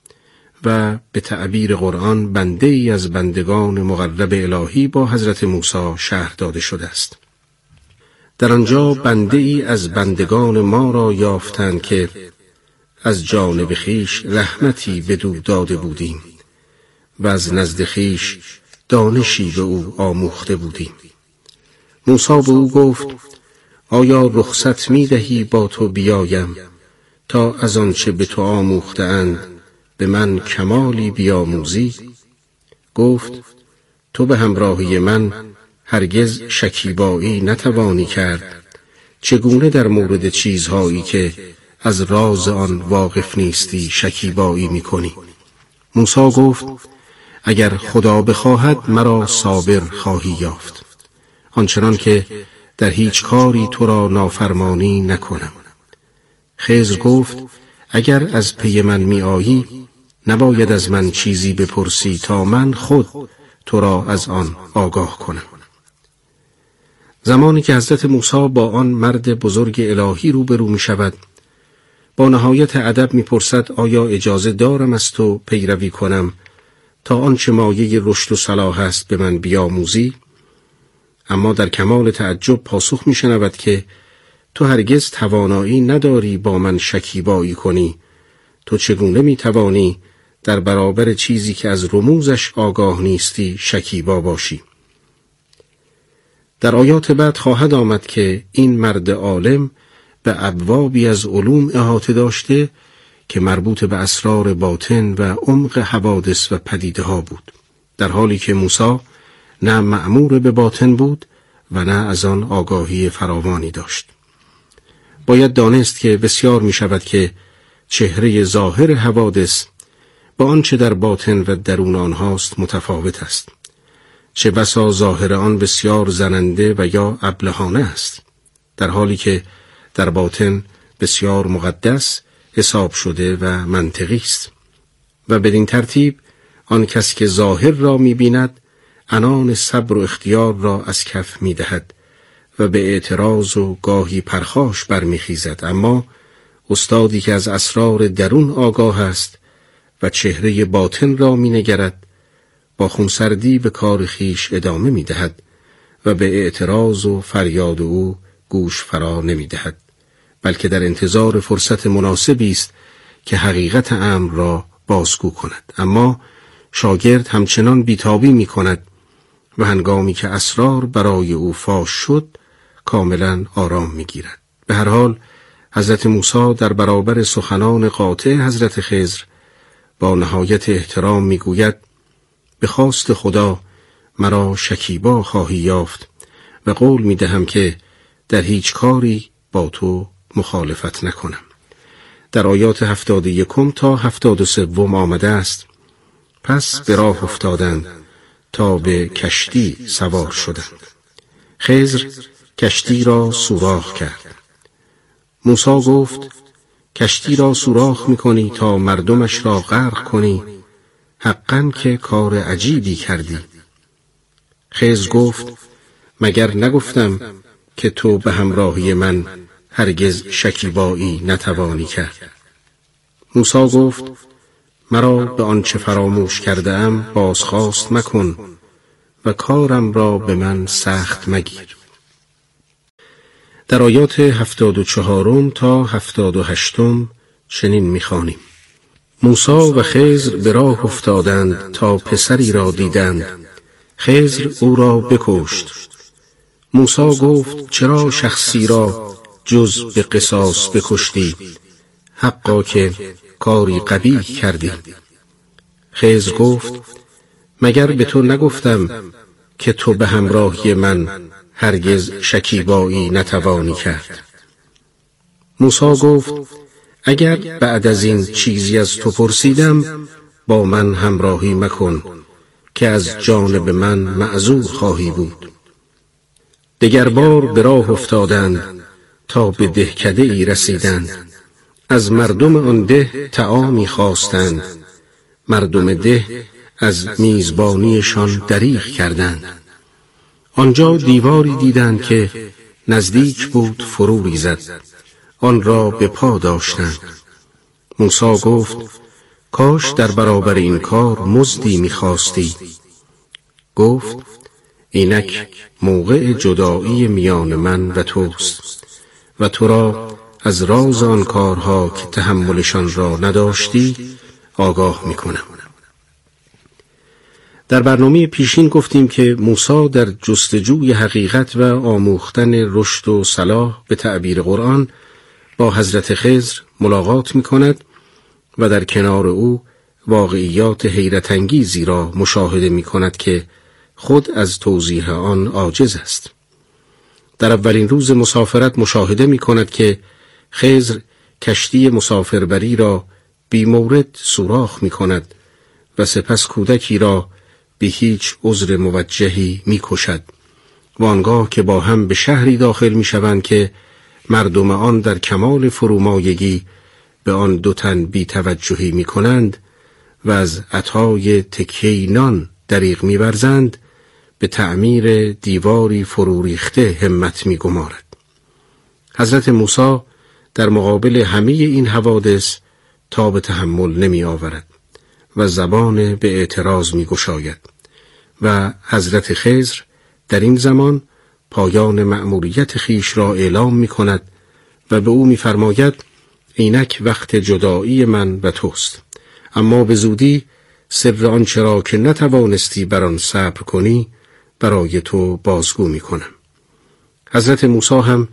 و به تعبیر قرآن بنده ای از بندگان مقرب الهی با حضرت موسی شهر داده شده است. در آنجا بنده ای از بندگان ما را یافتند که از جانب خیش رحمتی به دو داده بودیم و از نزد خیش دانشی به او آموخته بودیم. موسی به او گفت آیا رخصت می دهی با تو بیایم تا از آنچه به تو آموختند به من کمالی بیاموزی گفت تو به همراهی من هرگز شکیبایی نتوانی کرد چگونه در مورد چیزهایی که از راز آن واقف نیستی شکیبایی می‌کنی. موسی گفت اگر خدا بخواهد مرا صابر خواهی یافت. آنچنان که در هیچ کاری تو را نافرمانی نکنم. خزر گفت اگر از پی من می آیی نباید از من چیزی بپرسی تا من خود تو را از آن آگاه کنم. زمانی که حضرت موسی با آن مرد بزرگ الهی روبرو می شود با نهایت ادب می‌پرسد آیا اجازه دارم از تو پیروی کنم تا آنچه مایه رشد و صلاح است به من بیاموزی؟ اما در کمال تعجب پاسخ میشنود که تو هرگز توانایی نداری با من شکیبایی کنی. تو چگونه می توانی در برابر چیزی که از رموزش آگاه نیستی شکیبا باشی؟ در آیات بعد خواهد آمد که این مرد عالم به ابوابی از علوم احاطه داشته که مربوط به اسرار باطن و عمق حوادث و پدیده ها بود. در حالی که موسی نه معمور به باطن بود و نه از آن آگاهی فراوانی داشت. باید دانست که بسیار می شود که چهره ظاهر حوادث با آنچه در باطن و درون آنهاست متفاوت است. چه بسا ظاهر آن بسیار زننده و یا ابلهانه است. در حالی که در باطن بسیار مقدس حساب شده و منطقی است. و بدین ترتیب آن کس که ظاهر را می بیند انان صبر و اختیار را از کف می دهد و به اعتراض و گاهی پرخاش برمیخیزد. اما استادی که از اسرار درون آگاه است و چهره باطن را می نگرد با خونسردی به کار خیش ادامه می دهد و به اعتراض و فریاد او گوش فرا نمی دهد بلکه در انتظار فرصت مناسبی است که حقیقت امر را بازگو کند اما شاگرد همچنان بیتابی می کند و هنگامی که اسرار برای او فاش شد کاملا آرام می گیرد. به هر حال حضرت موسی در برابر سخنان قاطع حضرت خزر با نهایت احترام می گوید به خواست خدا مرا شکیبا خواهی یافت و قول می دهم که در هیچ کاری با تو مخالفت نکنم. در آیات هفتاد یکم تا هفتاد و سوم آمده است پس به راه افتادند تا به کشتی سوار شدند. خزر کشتی را سوراخ کرد. موسا گفت کشتی را سوراخ می‌کنی تا مردمش را غرق کنی حقا که کار عجیبی کردی. خز گفت مگر نگفتم که تو به همراهی من هرگز شکیبایی نتوانی کرد. موسا گفت مرا به آنچه فراموش کرده ام بازخواست مکن و کارم را به من سخت مگیر. در آیات هفتاد و چهارم تا هفتاد و هشتم چنین می‌خوانیم. موسا و خزر به راه افتادند تا پسری را دیدند. خزر او را بکشت. موسا گفت چرا شخصی را جز به قصاص بکشتی؟ حقا که کاری قبیح کردی. خزر گفت مگر به تو نگفتم که تو به همراهی من هرگز شکیبایی نتوانی کرد؟ موسا گفت اگر بعد از این چیزی از تو پرسیدم با من همراهی مکن که از جانب من معذور خواهی بود. دگر بار به راه افتادند تا به دهکده ای رسیدند. از مردم آن ده تعامی خواستند. مردم ده از میزبانیشان دریغ کردند. آنجا دیواری دیدند که نزدیک بود فرو ریزد. آن را به پا داشتند. موسا گفت کاش در برابر این کار مزدی می‌خواستی. گفت اینک موقع جدایی میان من و توست و تو را از راز آن کارها که تحملشان را نداشتی آگاه می‌کنم. در برنامه پیشین گفتیم که موسی در جستجوی حقیقت و آموختن رشد و صلاح به تعبیر قرآن با حضرت خزر ملاقات می کند و در کنار او واقعیات حیرت انگیزی را مشاهده می کند که خود از توضیح آن عاجز است. در اولین روز مسافرت مشاهده می کند که خزر کشتی مسافربری را بی مورد سوراخ می کند و سپس کودکی را به هیچ عذر موجهی می کشد و آنگاه که با هم به شهری داخل می شوند که مردم آن در کمال فرومایگی به آن دو تن بی توجهی می کنند و از عطای تکیه نان دریغ می برزند به تعمیر دیواری فروریخته همت می گمارد. حضرت موسی در مقابل همه این حوادث تا به تحمل نمی آورد و زبان به اعتراض می گشاید و حضرت خزر در این زمان پایان مأموریت خیش را اعلام می کند و به او میفرماید اینک وقت جدایی من و توست اما به زودی سر آنچه را که نتوانستی بر آن صبر کنی برای تو بازگو می کنم حضرت موسی هم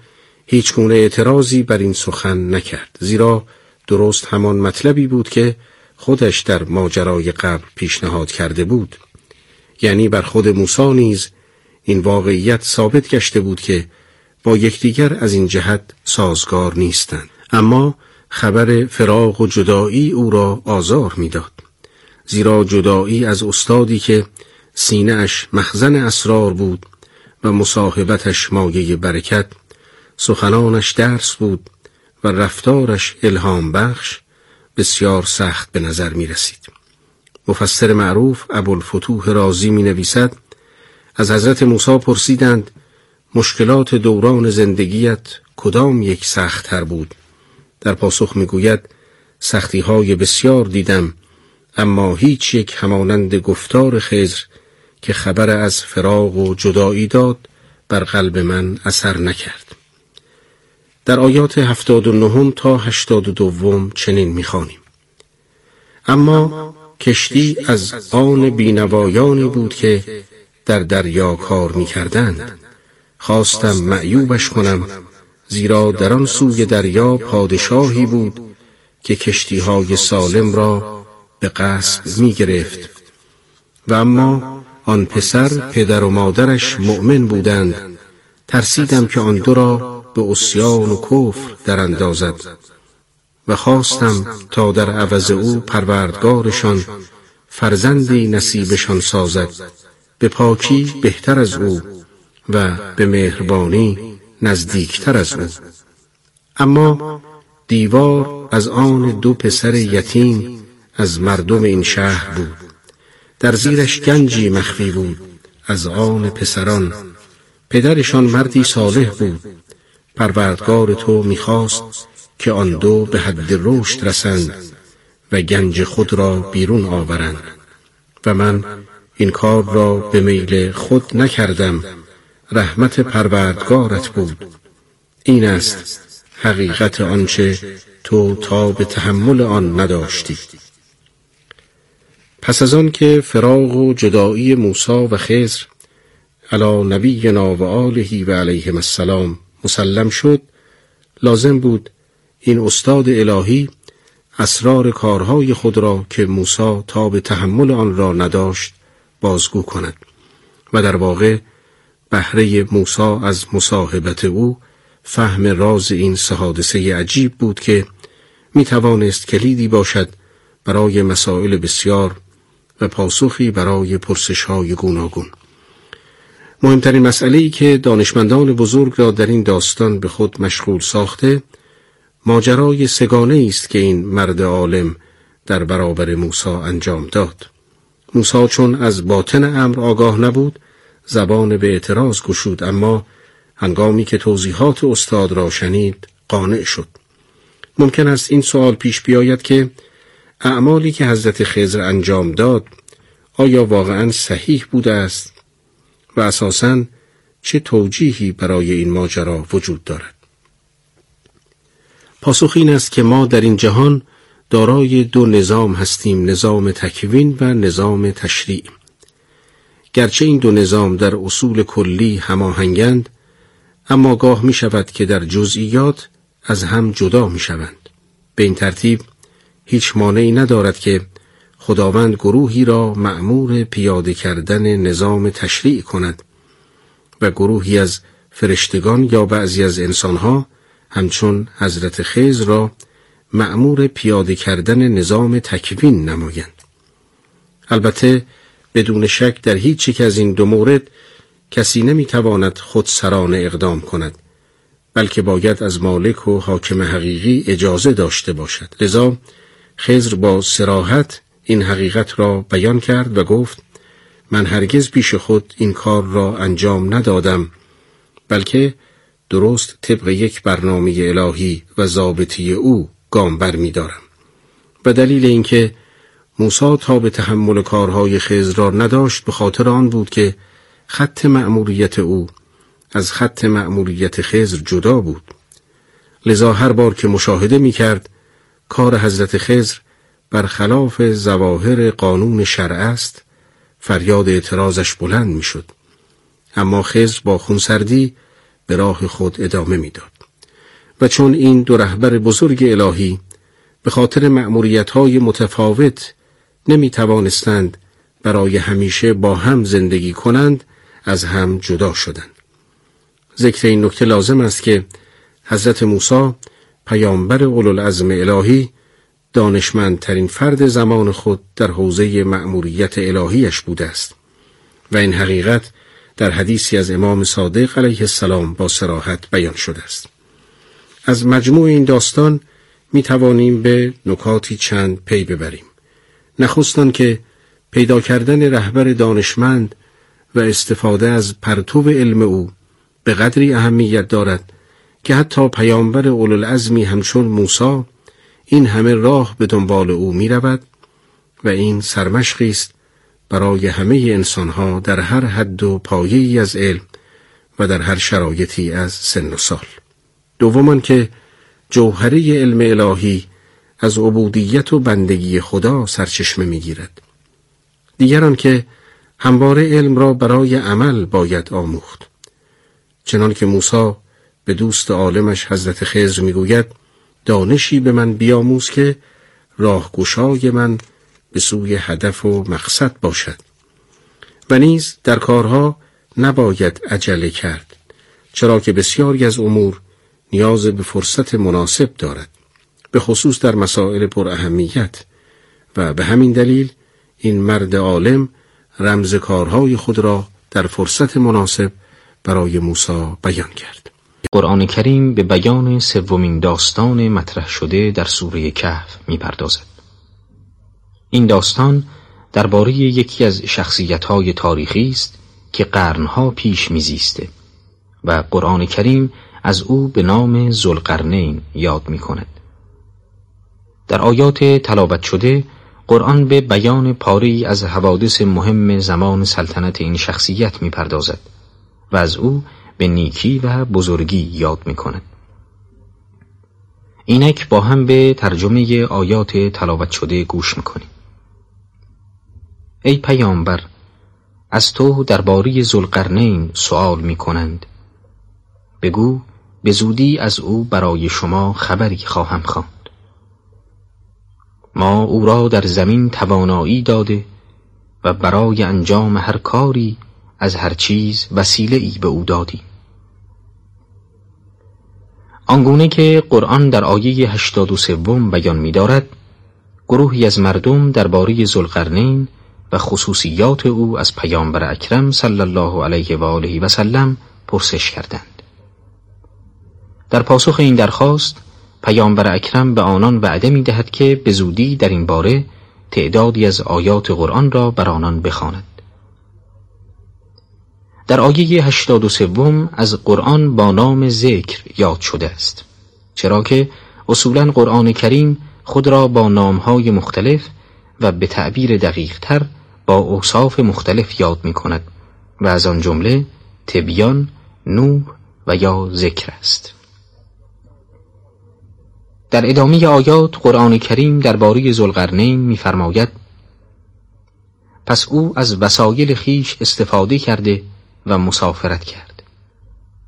هیچ گونه اعتراضی بر این سخن نکرد زیرا درست همان مطلبی بود که خودش در ماجرای قبل پیشنهاد کرده بود. یعنی بر خود موسی نیز این واقعیت ثابت گشته بود که با یکدیگر از این جهت سازگار نیستند. اما خبر فراغ و جدایی او را آزار می‌داد. زیرا جدایی از استادی که سینه اش مخزن اسرار بود و مصاحبتش مایه برکت سخنانش درس بود و رفتارش الهام بخش بسیار سخت به نظر می رسید. مفسر معروف ابوالفتوح رازی می نویسد از حضرت موسی پرسیدند مشکلات دوران زندگیت کدام یک سختتر بود در پاسخ می‌گوید سختی های بسیار دیدم اما هیچ یک همانند گفتار خزر که خبر از فراغ و جدایی داد بر قلب من اثر نکرد. در آیات هفتاد و نهم تا هشتاد و دوم چنین می‌خوانیم. اما کشتی از آن بینوایانی بود که در دریا کار می‌کردند. خواستم معیوبش کنم زیرا در آن سوی دریا پادشاهی بود که کشتی های سالم را به قصد می گرفت و اما آن پسر پدر و مادرش مؤمن بودند. ترسیدم که آن دو را به اسیان و کفر در اندازد. و خواستم تا در عوض او پروردگارشان فرزندی نصیبشان سازد. به پاکی بهتر از او و به مهربانی نزدیکتر از او. اما دیوار از آن دو پسر یتیم از مردم این شهر بود. در زیرش گنجی مخفی بود. از آن پسران پدرشان مردی صالح بود. پروردگار تو می‌خواست که آن دو به حد رشد رسند و گنج خود را بیرون آورند. و من این کار را به میل خود نکردم. رحمت پروردگارت بود. این است حقیقت آنچه تو تا به تحمل آن نداشتی. پس از آن که فراغ و جدایی موسی و خزر علا نبینا و آله و علیهم السلام مسلم شد لازم بود این استاد الهی اسرار کارهای خود را که موسی تا به تحمل آن را نداشت بازگو کند و در واقع بهره موسی از مصاحبت او فهم راز این سه عجیب بود که می توانست کلیدی باشد برای مسائل بسیار و پاسخی برای پرسش های گوناگون. مهمترین مسئله ای که دانشمندان بزرگ را در این داستان به خود مشغول ساخته ماجرای سگانه است که این مرد عالم در برابر موسی انجام داد. موسی چون از باطن امر آگاه نبود زبان به اعتراض گشود اما هنگامی که توضیحات استاد را شنید قانع شد ممکن است این سوال پیش بیاید که اعمالی که حضرت خضر انجام داد آیا واقعا صحیح بوده است؟ و اساساً چه توجیهی برای این ماجرا وجود دارد؟ پاسخ این است که ما در این جهان دارای دو نظام هستیم نظام تکوین و نظام تشریع. گرچه این دو نظام در اصول کلی هماهنگند اما گاه می شود که در جزئیات از هم جدا می شوند. به این ترتیب هیچ مانعی ندارد که خداوند گروهی را معمور پیاده کردن نظام تشریع کند و گروهی از فرشتگان یا بعضی از انسانها همچون حضرت خیز را معمور پیاده کردن نظام تکوین نمایند. البته بدون شک در هیچ یک از این دو مورد کسی نمی‌تواند خود سرانه اقدام کند بلکه باید از مالک و حاکم حقیقی اجازه داشته باشد لذا خزر با سراحت این حقیقت را بیان کرد و گفت من هرگز پیش خود این کار را انجام ندادم بلکه درست طبق یک برنامه الهی و ضابطی او گام بر می دارم. و دلیل اینکه موسی تا به تحمل کارهای خزر را نداشت به خاطر آن بود که خط مأموریت او از خط مأموریت خزر جدا بود لذا هر بار که مشاهده می کرد کار حضرت خزر برخلاف زواهر قانون شرع است فریاد اعتراضش بلند می شد. اما خزر با خونسردی به راه خود ادامه می‌داد. و چون این دو رهبر بزرگ الهی به خاطر مأموریت های متفاوت نمی توانستند برای همیشه با هم زندگی کنند از هم جدا شدند. ذکر این نکته لازم است که حضرت موسی پیامبر اولوالعزم الهی دانشمندترین فرد زمان خود در حوزه مأموریت الهیش بوده است. و این حقیقت در حدیثی از امام صادق علیه السلام با سراحت بیان شده است. از مجموع این داستان می توانیم به نکاتی چند پی ببریم. نخستان که پیدا کردن رهبر دانشمند و استفاده از پرتو علم او به قدری اهمیت دارد که حتی پیامبر اولوالعزمی همچون موسی این همه راه به دنبال او می رود و این سرمشقی است برای همه انسانها در هر حد و پایه‌ای از علم و در هر شرایطی از سن و سال. دومان که جوهره علم الهی از عبودیت و بندگی خدا سرچشمه می‌گیرد. دیگران که همواره علم را برای عمل باید آموخت. چنان که موسی به دوست عالمش حضرت خضر می‌گوید دانشی به من بیاموز که راهگشای من به سوی هدف و مقصد باشد. و نیز در کارها نباید عجله کرد چرا که بسیاری از امور نیاز به فرصت مناسب دارد به خصوص در مسائل پر اهمیت. و به همین دلیل این مرد عالم رمز کارهای خود را در فرصت مناسب برای موسی بیان کرد. قرآن کریم به بیان سومین داستان مطرح شده در سوره کهف می‌پردازد این داستان درباره یکی از شخصیت‌های تاریخی است که قرنها پیش میزیسته و قرآن کریم از او به نام زلقرنین یاد می کند. در آیات تلاوت شده قرآن به بیان پاری از حوادث مهم زمان سلطنت این شخصیت می پردازد و از او به نیکی و بزرگی یاد می کند. اینک با هم به ترجمه آیات تلاوت شده گوش می‌کنیم. ای پیامبر از تو درباره زلقرنین سؤال می کنند بگو به زودی از او برای شما خبری خواهم خواند ما او را در زمین توانایی داده و برای انجام هر کاری از هر چیز وسیله ای به او دادیم آنگونه که قرآن در آیه هشتاد و سوم بیان می دارد گروهی از مردم درباره زلقرنین و خصوصیات او از پیامبر اکرم صلی الله علیه و آله و سلم پرسش کردند در پاسخ این درخواست پیامبر اکرم به آنان وعده می دهد که به زودی در این باره تعدادی از آیات قرآن را بر آنان بخواند. در آیه هشتاد و سوم از قرآن با نام ذکر یاد شده است. چرا که اصولا قرآن کریم خود را با نامهای مختلف و به تعبیر دقیق تر با اوصاف مختلف یاد می کند و از آن جمله تبیان، نوح و یا ذکر است. در ادامه آیات قرآن کریم درباره ذوالقرنین می‌فرماید پس او از وسایل خیش استفاده کرده و مسافرت کرد.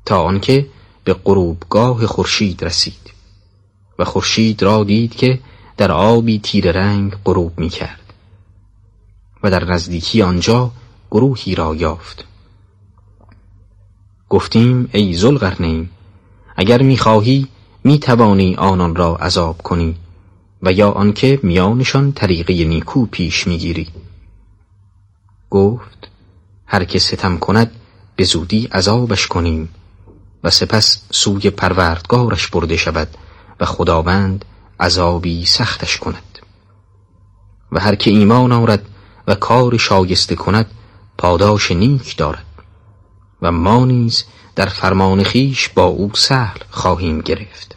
تا آنکه به غروبگاه خورشید رسید و خورشید را دید که در آبی تیر رنگ غروب می کرد و در نزدیکی آنجا گروهی را یافت. گفتیم ای ذوالقرنین اگر می‌خواهی می توانی آنان را عذاب کنی و یا آنکه میانشان طریقه نیکو پیش می‌گیری. گفت هر که ستم کند به زودی عذابش کنیم و سپس سوی پروردگارش برده شود و خداوند عذابی سختش کند. و هر که ایمان آورد و کار شایسته کند پاداش نیک دارد و ما نیز در فرمان خیش با او سهل خواهیم گرفت.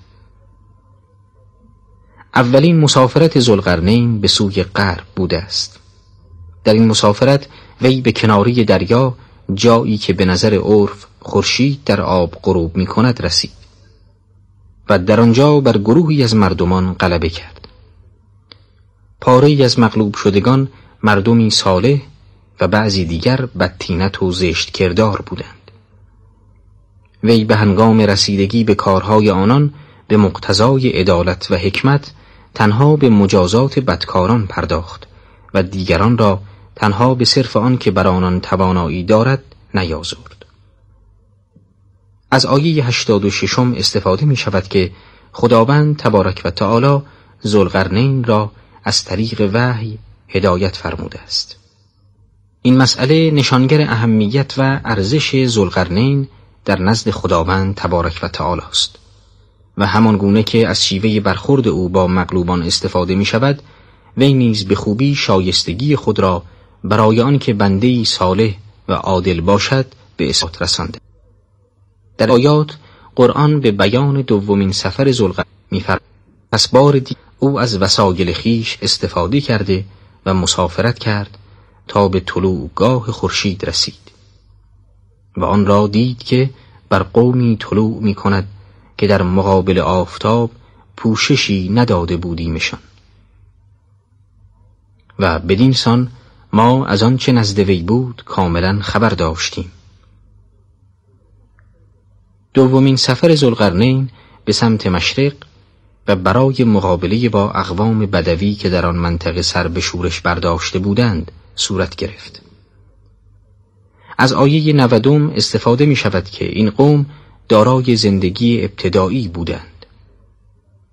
اولین مسافرت زلقرنین به سوی غرب بوده است. در این مسافرت وی به کناری دریا جایی که به نظر عرف خورشید در آب غروب می کند رسید و در آنجا بر گروهی از مردمان غلبه کرد. پاره از مغلوب شدگان مردمی صالح و بعضی دیگر بدتینت و زشت کردار بودند. وی به هنگام رسیدگی به کارهای آنان به مقتضای عدالت و حکمت تنها به مجازات بدکاران پرداخت و دیگران را تنها به صرف آن که بر آنان توانایی دارد نیازرد. از آیه هشتاد و ششم استفاده می شود که خداوند تبارک و تعالی زلغرنین را از طریق وحی هدایت فرموده است. این مسئله نشانگر اهمیت و ارزش زلقرنین در نزد خداوند تبارک و تعالی است و همان گونه که از شیوه برخورد او با مغلوبان استفاده می شود وی نیز به خوبی شایستگی خود را برای آن که بنده صالح و عادل باشد به اثبات رسانده. در آیات قرآن به بیان دومین سفر زلقعده میفرماید پس بار دی او از وسایل خیش استفاده کرده و مسافرت کرد تا به طلوعگاه خورشید رسید. و آن را دید که بر قومی طلوع می کند که در مقابل آفتاب پوششی نداده بودیمشان. و بدین سان ما از آنچه نزد وی بود کاملا خبر داشتیم. دومین سفر زلقرنین به سمت مشرق و برای مقابله با اقوام بدوی که در آن منطقه سر به شورش برداشته بودند صورت گرفت. از آیه نودم استفاده می شود که این قوم دارای زندگی ابتدایی بودند.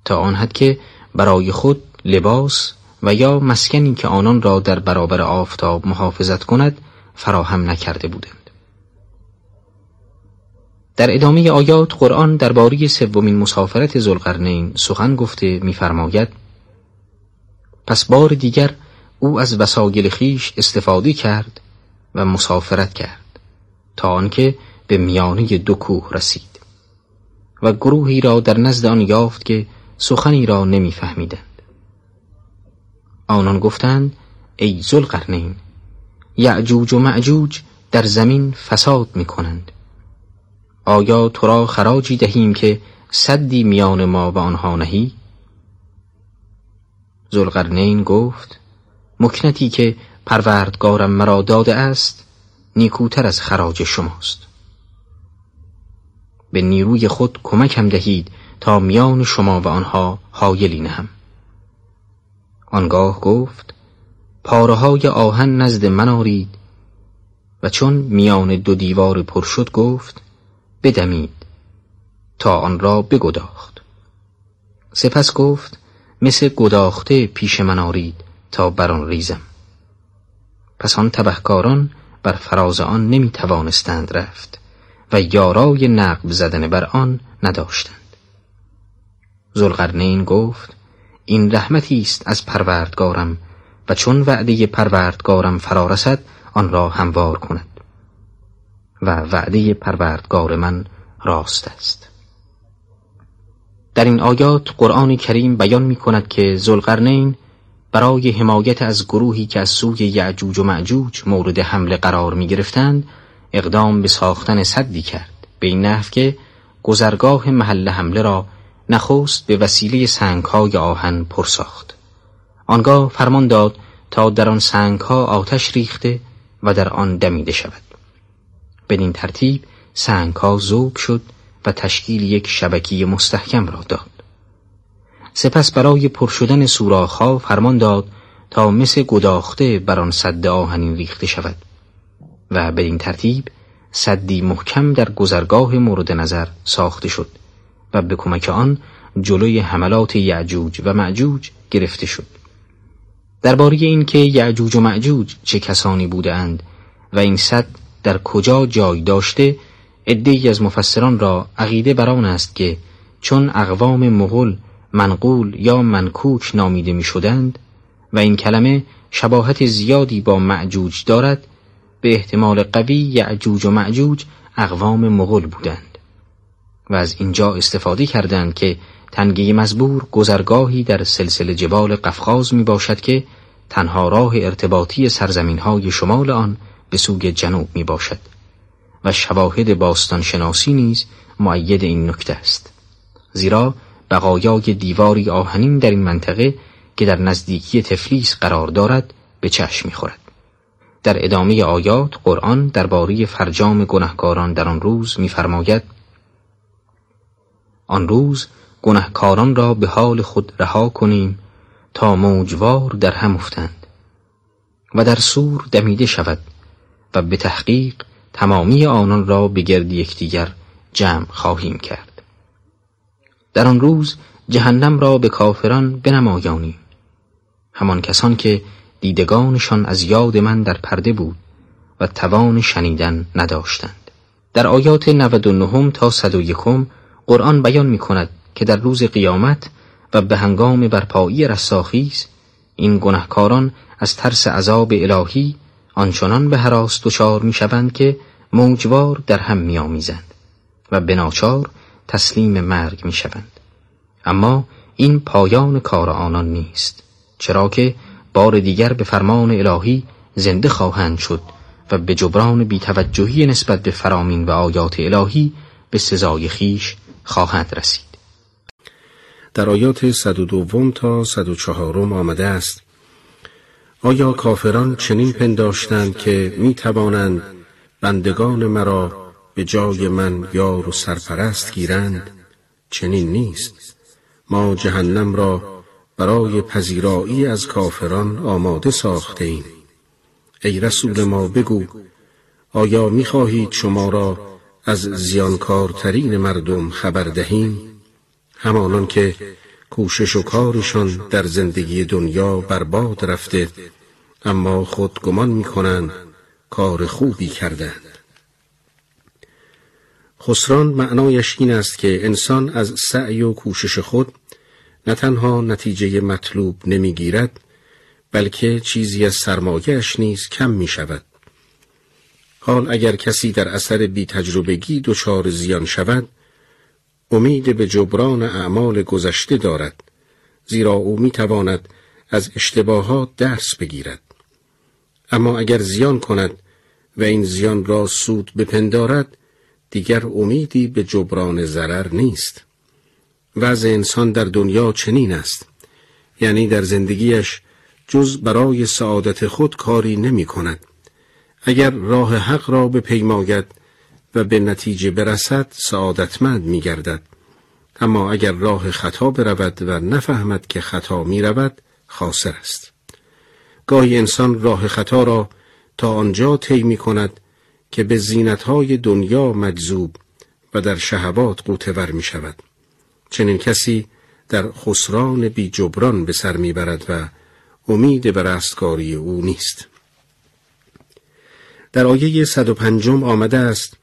تا آن حد که برای خود لباس و یا مسکنی که آنان را در برابر آفتاب محافظت کند فراهم نکرده بودند. در ادامه آیات قرآن درباره سومین مسافرت زلقرنین سخن گفته می‌فرماید پس بار دیگر او از وسایل خیش استفاده کرد و مسافرت کرد تا آنکه به میانه دو کوه رسید و گروهی را در نزد آن یافت که سخنی را نمیفهمیدند. آنان گفتند ای ذوالقرنین یعجوج و معجوج در زمین فساد می کنند آیا تو را خراجی دهیم که صدی میان ما و آنها نهی؟ ذوالقرنین گفت مکنتی که پروردگارم مرا داده است نیکوتر از خراج شماست. به نیروی خود کمکم دهید تا میان شما و آنها حایلی نهم. آنگاه گفت پاره آهن نزد من آرید. و چون میان دو دیوار پر شد گفت بدمید. تا آن را بگداخت. سپس گفت مثل گداخته پیش من آرید تا بر آن ریزم. پس آن تبهکاران بر فراز آن نمی توانستند رفت و یارای نقب زدن بر آن نداشتند. زلغرنین گفت این رحمتی است از پروردگارم و چون وعده پروردگارم فرا رسد آن را هموار کند. و وعده پروردگار من راست است. در این آیات قرآن کریم بیان می کند که زلقرنین برای حمایت از گروهی که از سوی یعجوج و معجوج مورد حمله قرار می گرفتند اقدام به ساختن صدی کرد. به این نحو که گذرگاه محل حمله را نخست به وسیله سنگهای آهن پر ساخت. آنگاه فرمان داد تا در آن سنگها آتش ریخته و در آن دمیده شود. بدین ترتیب سنگها ذوب شد و تشکیل یک شبکی مستحکم را داد. سپس برای پر شدن سوراخها فرمان داد تا مثل گداخته بر آن صد آهنین ریخته شود و به این ترتیب صدی محکم در گذرگاه مورد نظر ساخته شد. و به کمک آن جلوی حملات یعجوج و معجوج گرفته شد. درباره اینکه یعجوج و معجوج چه کسانی بودند و این صد در کجا جای داشته عدهای از مفسران را عقیده بر آن است که چون اقوام مغل منقول یا منکوک نامیده می شدند و این کلمه شباهت زیادی با معجوج دارد به احتمال قوی یعجوج و معجوج اقوام مغل بودند. و از اینجا استفاده کردند که تنگی مزبور گذرگاهی در سلسله جبال قفقاز می باشد که تنها راه ارتباطی سرزمین های شمال آن به سوی جنوب می باشد و شواهد باستان شناسی نیز معید این نکته است. زیرا بقایای دیواری آهنین در این منطقه که در نزدیکی تفلیس قرار دارد به چشم می‌خورد. در ادامه آیات قرآن درباره فرجام گنهکاران در آن روز میفرماید آن روز گنهکاران را به حال خود رها کنیم تا موجوار در هم افتند و در سور دمیده شود و به تحقیق تمامی آنان را به گرد یکدیگر جمع خواهیم کرد. در آن روز جهنم را به کافران بنمایانیم. همان کسان که دیدگانشان از یاد من در پرده بود و توان شنیدن نداشتند. در آیات 99 تا 101 قرآن بیان می کند که در روز قیامت و به هنگام برپایی رستاخیز این گنهکاران از ترس عذاب الهی آنچنان به حراس دچار می‌شوند که موجوار در هم میآمیزند و بناچار تسلیم مرگ می‌شوند. اما این پایان کار آنان نیست چرا که بار دیگر به فرمان الهی زنده خواهند شد و به جبران بیتوجهی نسبت به فرامین و آیات الهی به سزای خیش خواهند رسید. در آیات 102 تا 104 آمده است آیا کافران چنین پنداشتند که می توانند بندگان مرا به جای من یار و سرپرست گیرند؟ چنین نیست. ما جهنم را برای پذیرایی از کافران آماده ساخته ایم ای رسول ما بگو آیا می خواهید شما را از زیانکارترین مردم خبر دهیم همانان که کوشش و کارشان در زندگی دنیا برباد رفته اما خود گمان می کنند کار خوبی کردند خسران معنایش این است که انسان از سعی و کوشش خود نه تنها نتیجه مطلوب نمی‌گیرد بلکه چیزی از سرمایهش نیز کم می شود. حال اگر کسی در اثر بی تجربگی دچار زیان شود امید به جبران اعمال گذشته دارد زیرا او می تواند از اشتباهات درس بگیرد. اما اگر زیان کند و این زیان را سود بپندارد دیگر امیدی به جبران ضرر نیست. وضع انسان در دنیا چنین است یعنی در زندگیش جز برای سعادت خود کاری نمی کند اگر راه حق را بپیماید و به نتیجه برسد سعادتمند می گردد اما اگر راه خطا برود و نفهمد که خطا می رود خاسر است. گاهی انسان راه خطا را تا آنجا طی می کند که به زینتهای دنیا مجذوب و در شهوات قوتور می شود چنین کسی در خسران بی جبران به سر می برد و امید به رستگاری او نیست. در آیه 105 آمده است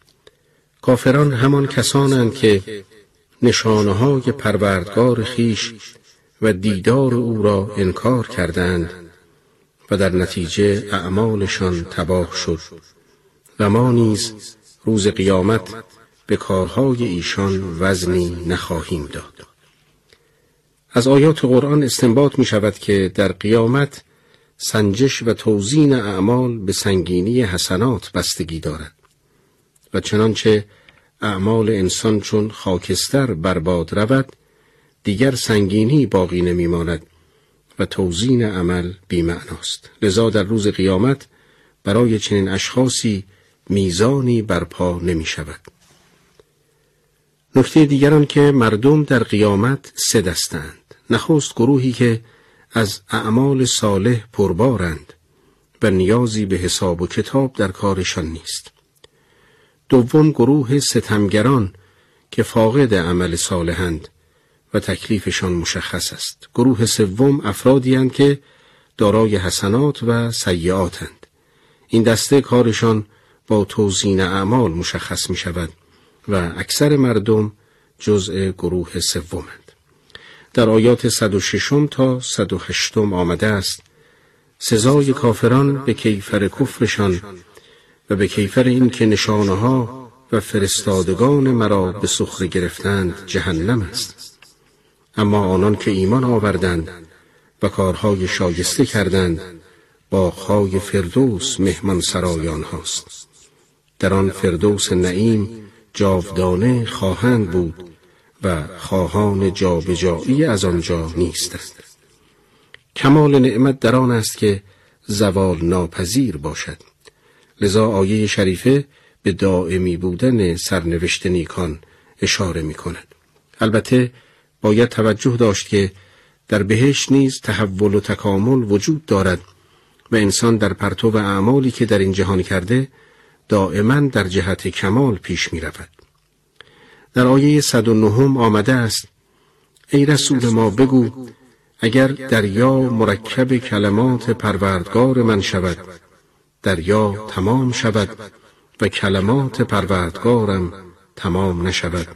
کافران همان کسانند که نشانه های پروردگار خیش و دیدار او را انکار کردند و در نتیجه اعمالشان تباه شد و ما نیز روز قیامت به کارهای ایشان وزنی نخواهیم داد. از آیات قرآن استنباط می شود که در قیامت سنجش و توزین اعمال به سنگینی حسنات بستگی دارد. و چنانچه اعمال انسان چون خاکستر برباد رود دیگر سنگینی باقی نمیماند و توزین عمل بیمعناست. لذا در روز قیامت برای چنین اشخاصی میزانی برپا نمی شود نکته دیگران که مردم در قیامت سه دستند. نخست گروهی که از اعمال صالح پربارند و نیازی به حساب و کتاب در کارشان نیست. دوم گروه ستمگران که فاقد عمل صالحند و تکلیفشان مشخص است. گروه سوم افرادی که دارای حسنات و سیعاتند این دسته کارشان با توزین اعمال مشخص می شود و اکثر مردم جزء گروه سومند. در آیات 106 تا 108 آمده است. سزای کافران به کیفر کفرشان و به کیفر این که نشانه ها و فرستادگان مرا به سخره گرفتند جهنم است. اما آنان که ایمان آوردند و کارهای شایسته کردند باغهای فردوس مهمان سرایان هاست در آن فردوس نعیم جاودانه خواهند بود و خواهان جابجایی از آنجا نیستند. کمال نعمت در آن است که زوال ناپذیر باشد. لذا آیه شریفه به دائمی بودن سرنوشت نیکان اشاره می کند. البته باید توجه داشت که در بهش نیز تحول و تکامل وجود دارد و انسان در پرتو اعمالی که در این جهان کرده دائما در جهت کمال پیش می رود. در آیه 109 آمده است ای رسول ما بگو اگر دریا مرکب کلمات پروردگار من شود دریا تمام شود و کلمات پروردگارم تمام نشود.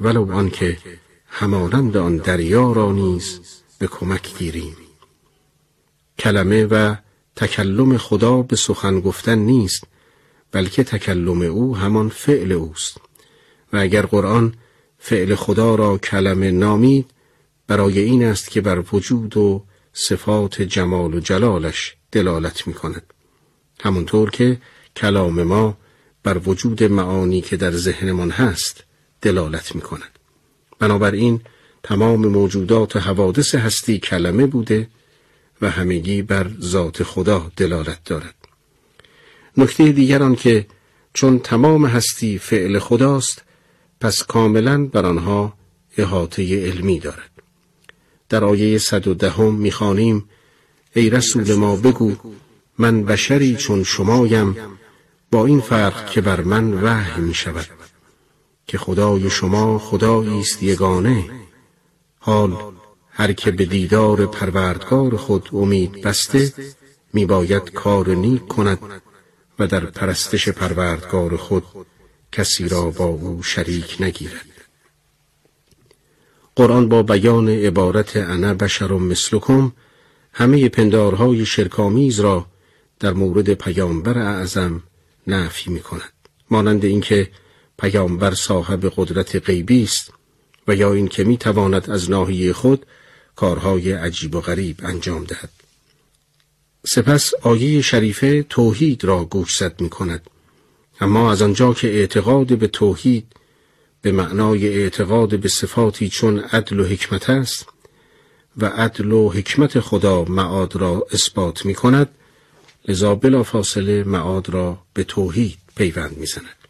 ولو آنکه همانند آن دریا را نیز به کمک گیریم. کلمه و تکلم خدا به سخن گفتن نیست بلکه تکلم او همان فعل اوست. و اگر قرآن فعل خدا را کلمه نامید برای این است که بر وجود و صفات جمال و جلالش دلالت می کند همونطور که کلام ما بر وجود معانی که در ذهنمان هست دلالت می کند بنابراین تمام موجودات حوادث هستی کلمه بوده و همگی بر ذات خدا دلالت دارد. نکته دیگر که چون تمام هستی فعل خداست پس کاملا بر آنها احاطه علمی دارد. در آیه صد و دهم می‌خوانیم ای رسول ما بگو من بشری چون شمایم با این فرق که بر من وحی می شود که خدای شما خدایی است یگانه. حال هر که به دیدار پروردگار خود امید بسته میباید کار نیک کند و در پرستش پروردگار خود کسی را با او شریک نگیرد. قرآن با بیان عبارت انا بشر مثلکم همه پندارهای شرکامیز را در مورد پیامبر اعظم نفی می کند مانند اینکه پیامبر صاحب قدرت غیبی است و یا اینکه می تواند از ناحیه خود کارهای عجیب و غریب انجام دهد. سپس آیه شریفه توحید را گوشزد می کند اما از آنجا که اعتقاد به توحید به معنای اعتقاد به صفاتی چون عدل و حکمت است و عدل و حکمت خدا معاد را اثبات می کند لذا بلا فاصله معاد را به توحید پیوند می زند.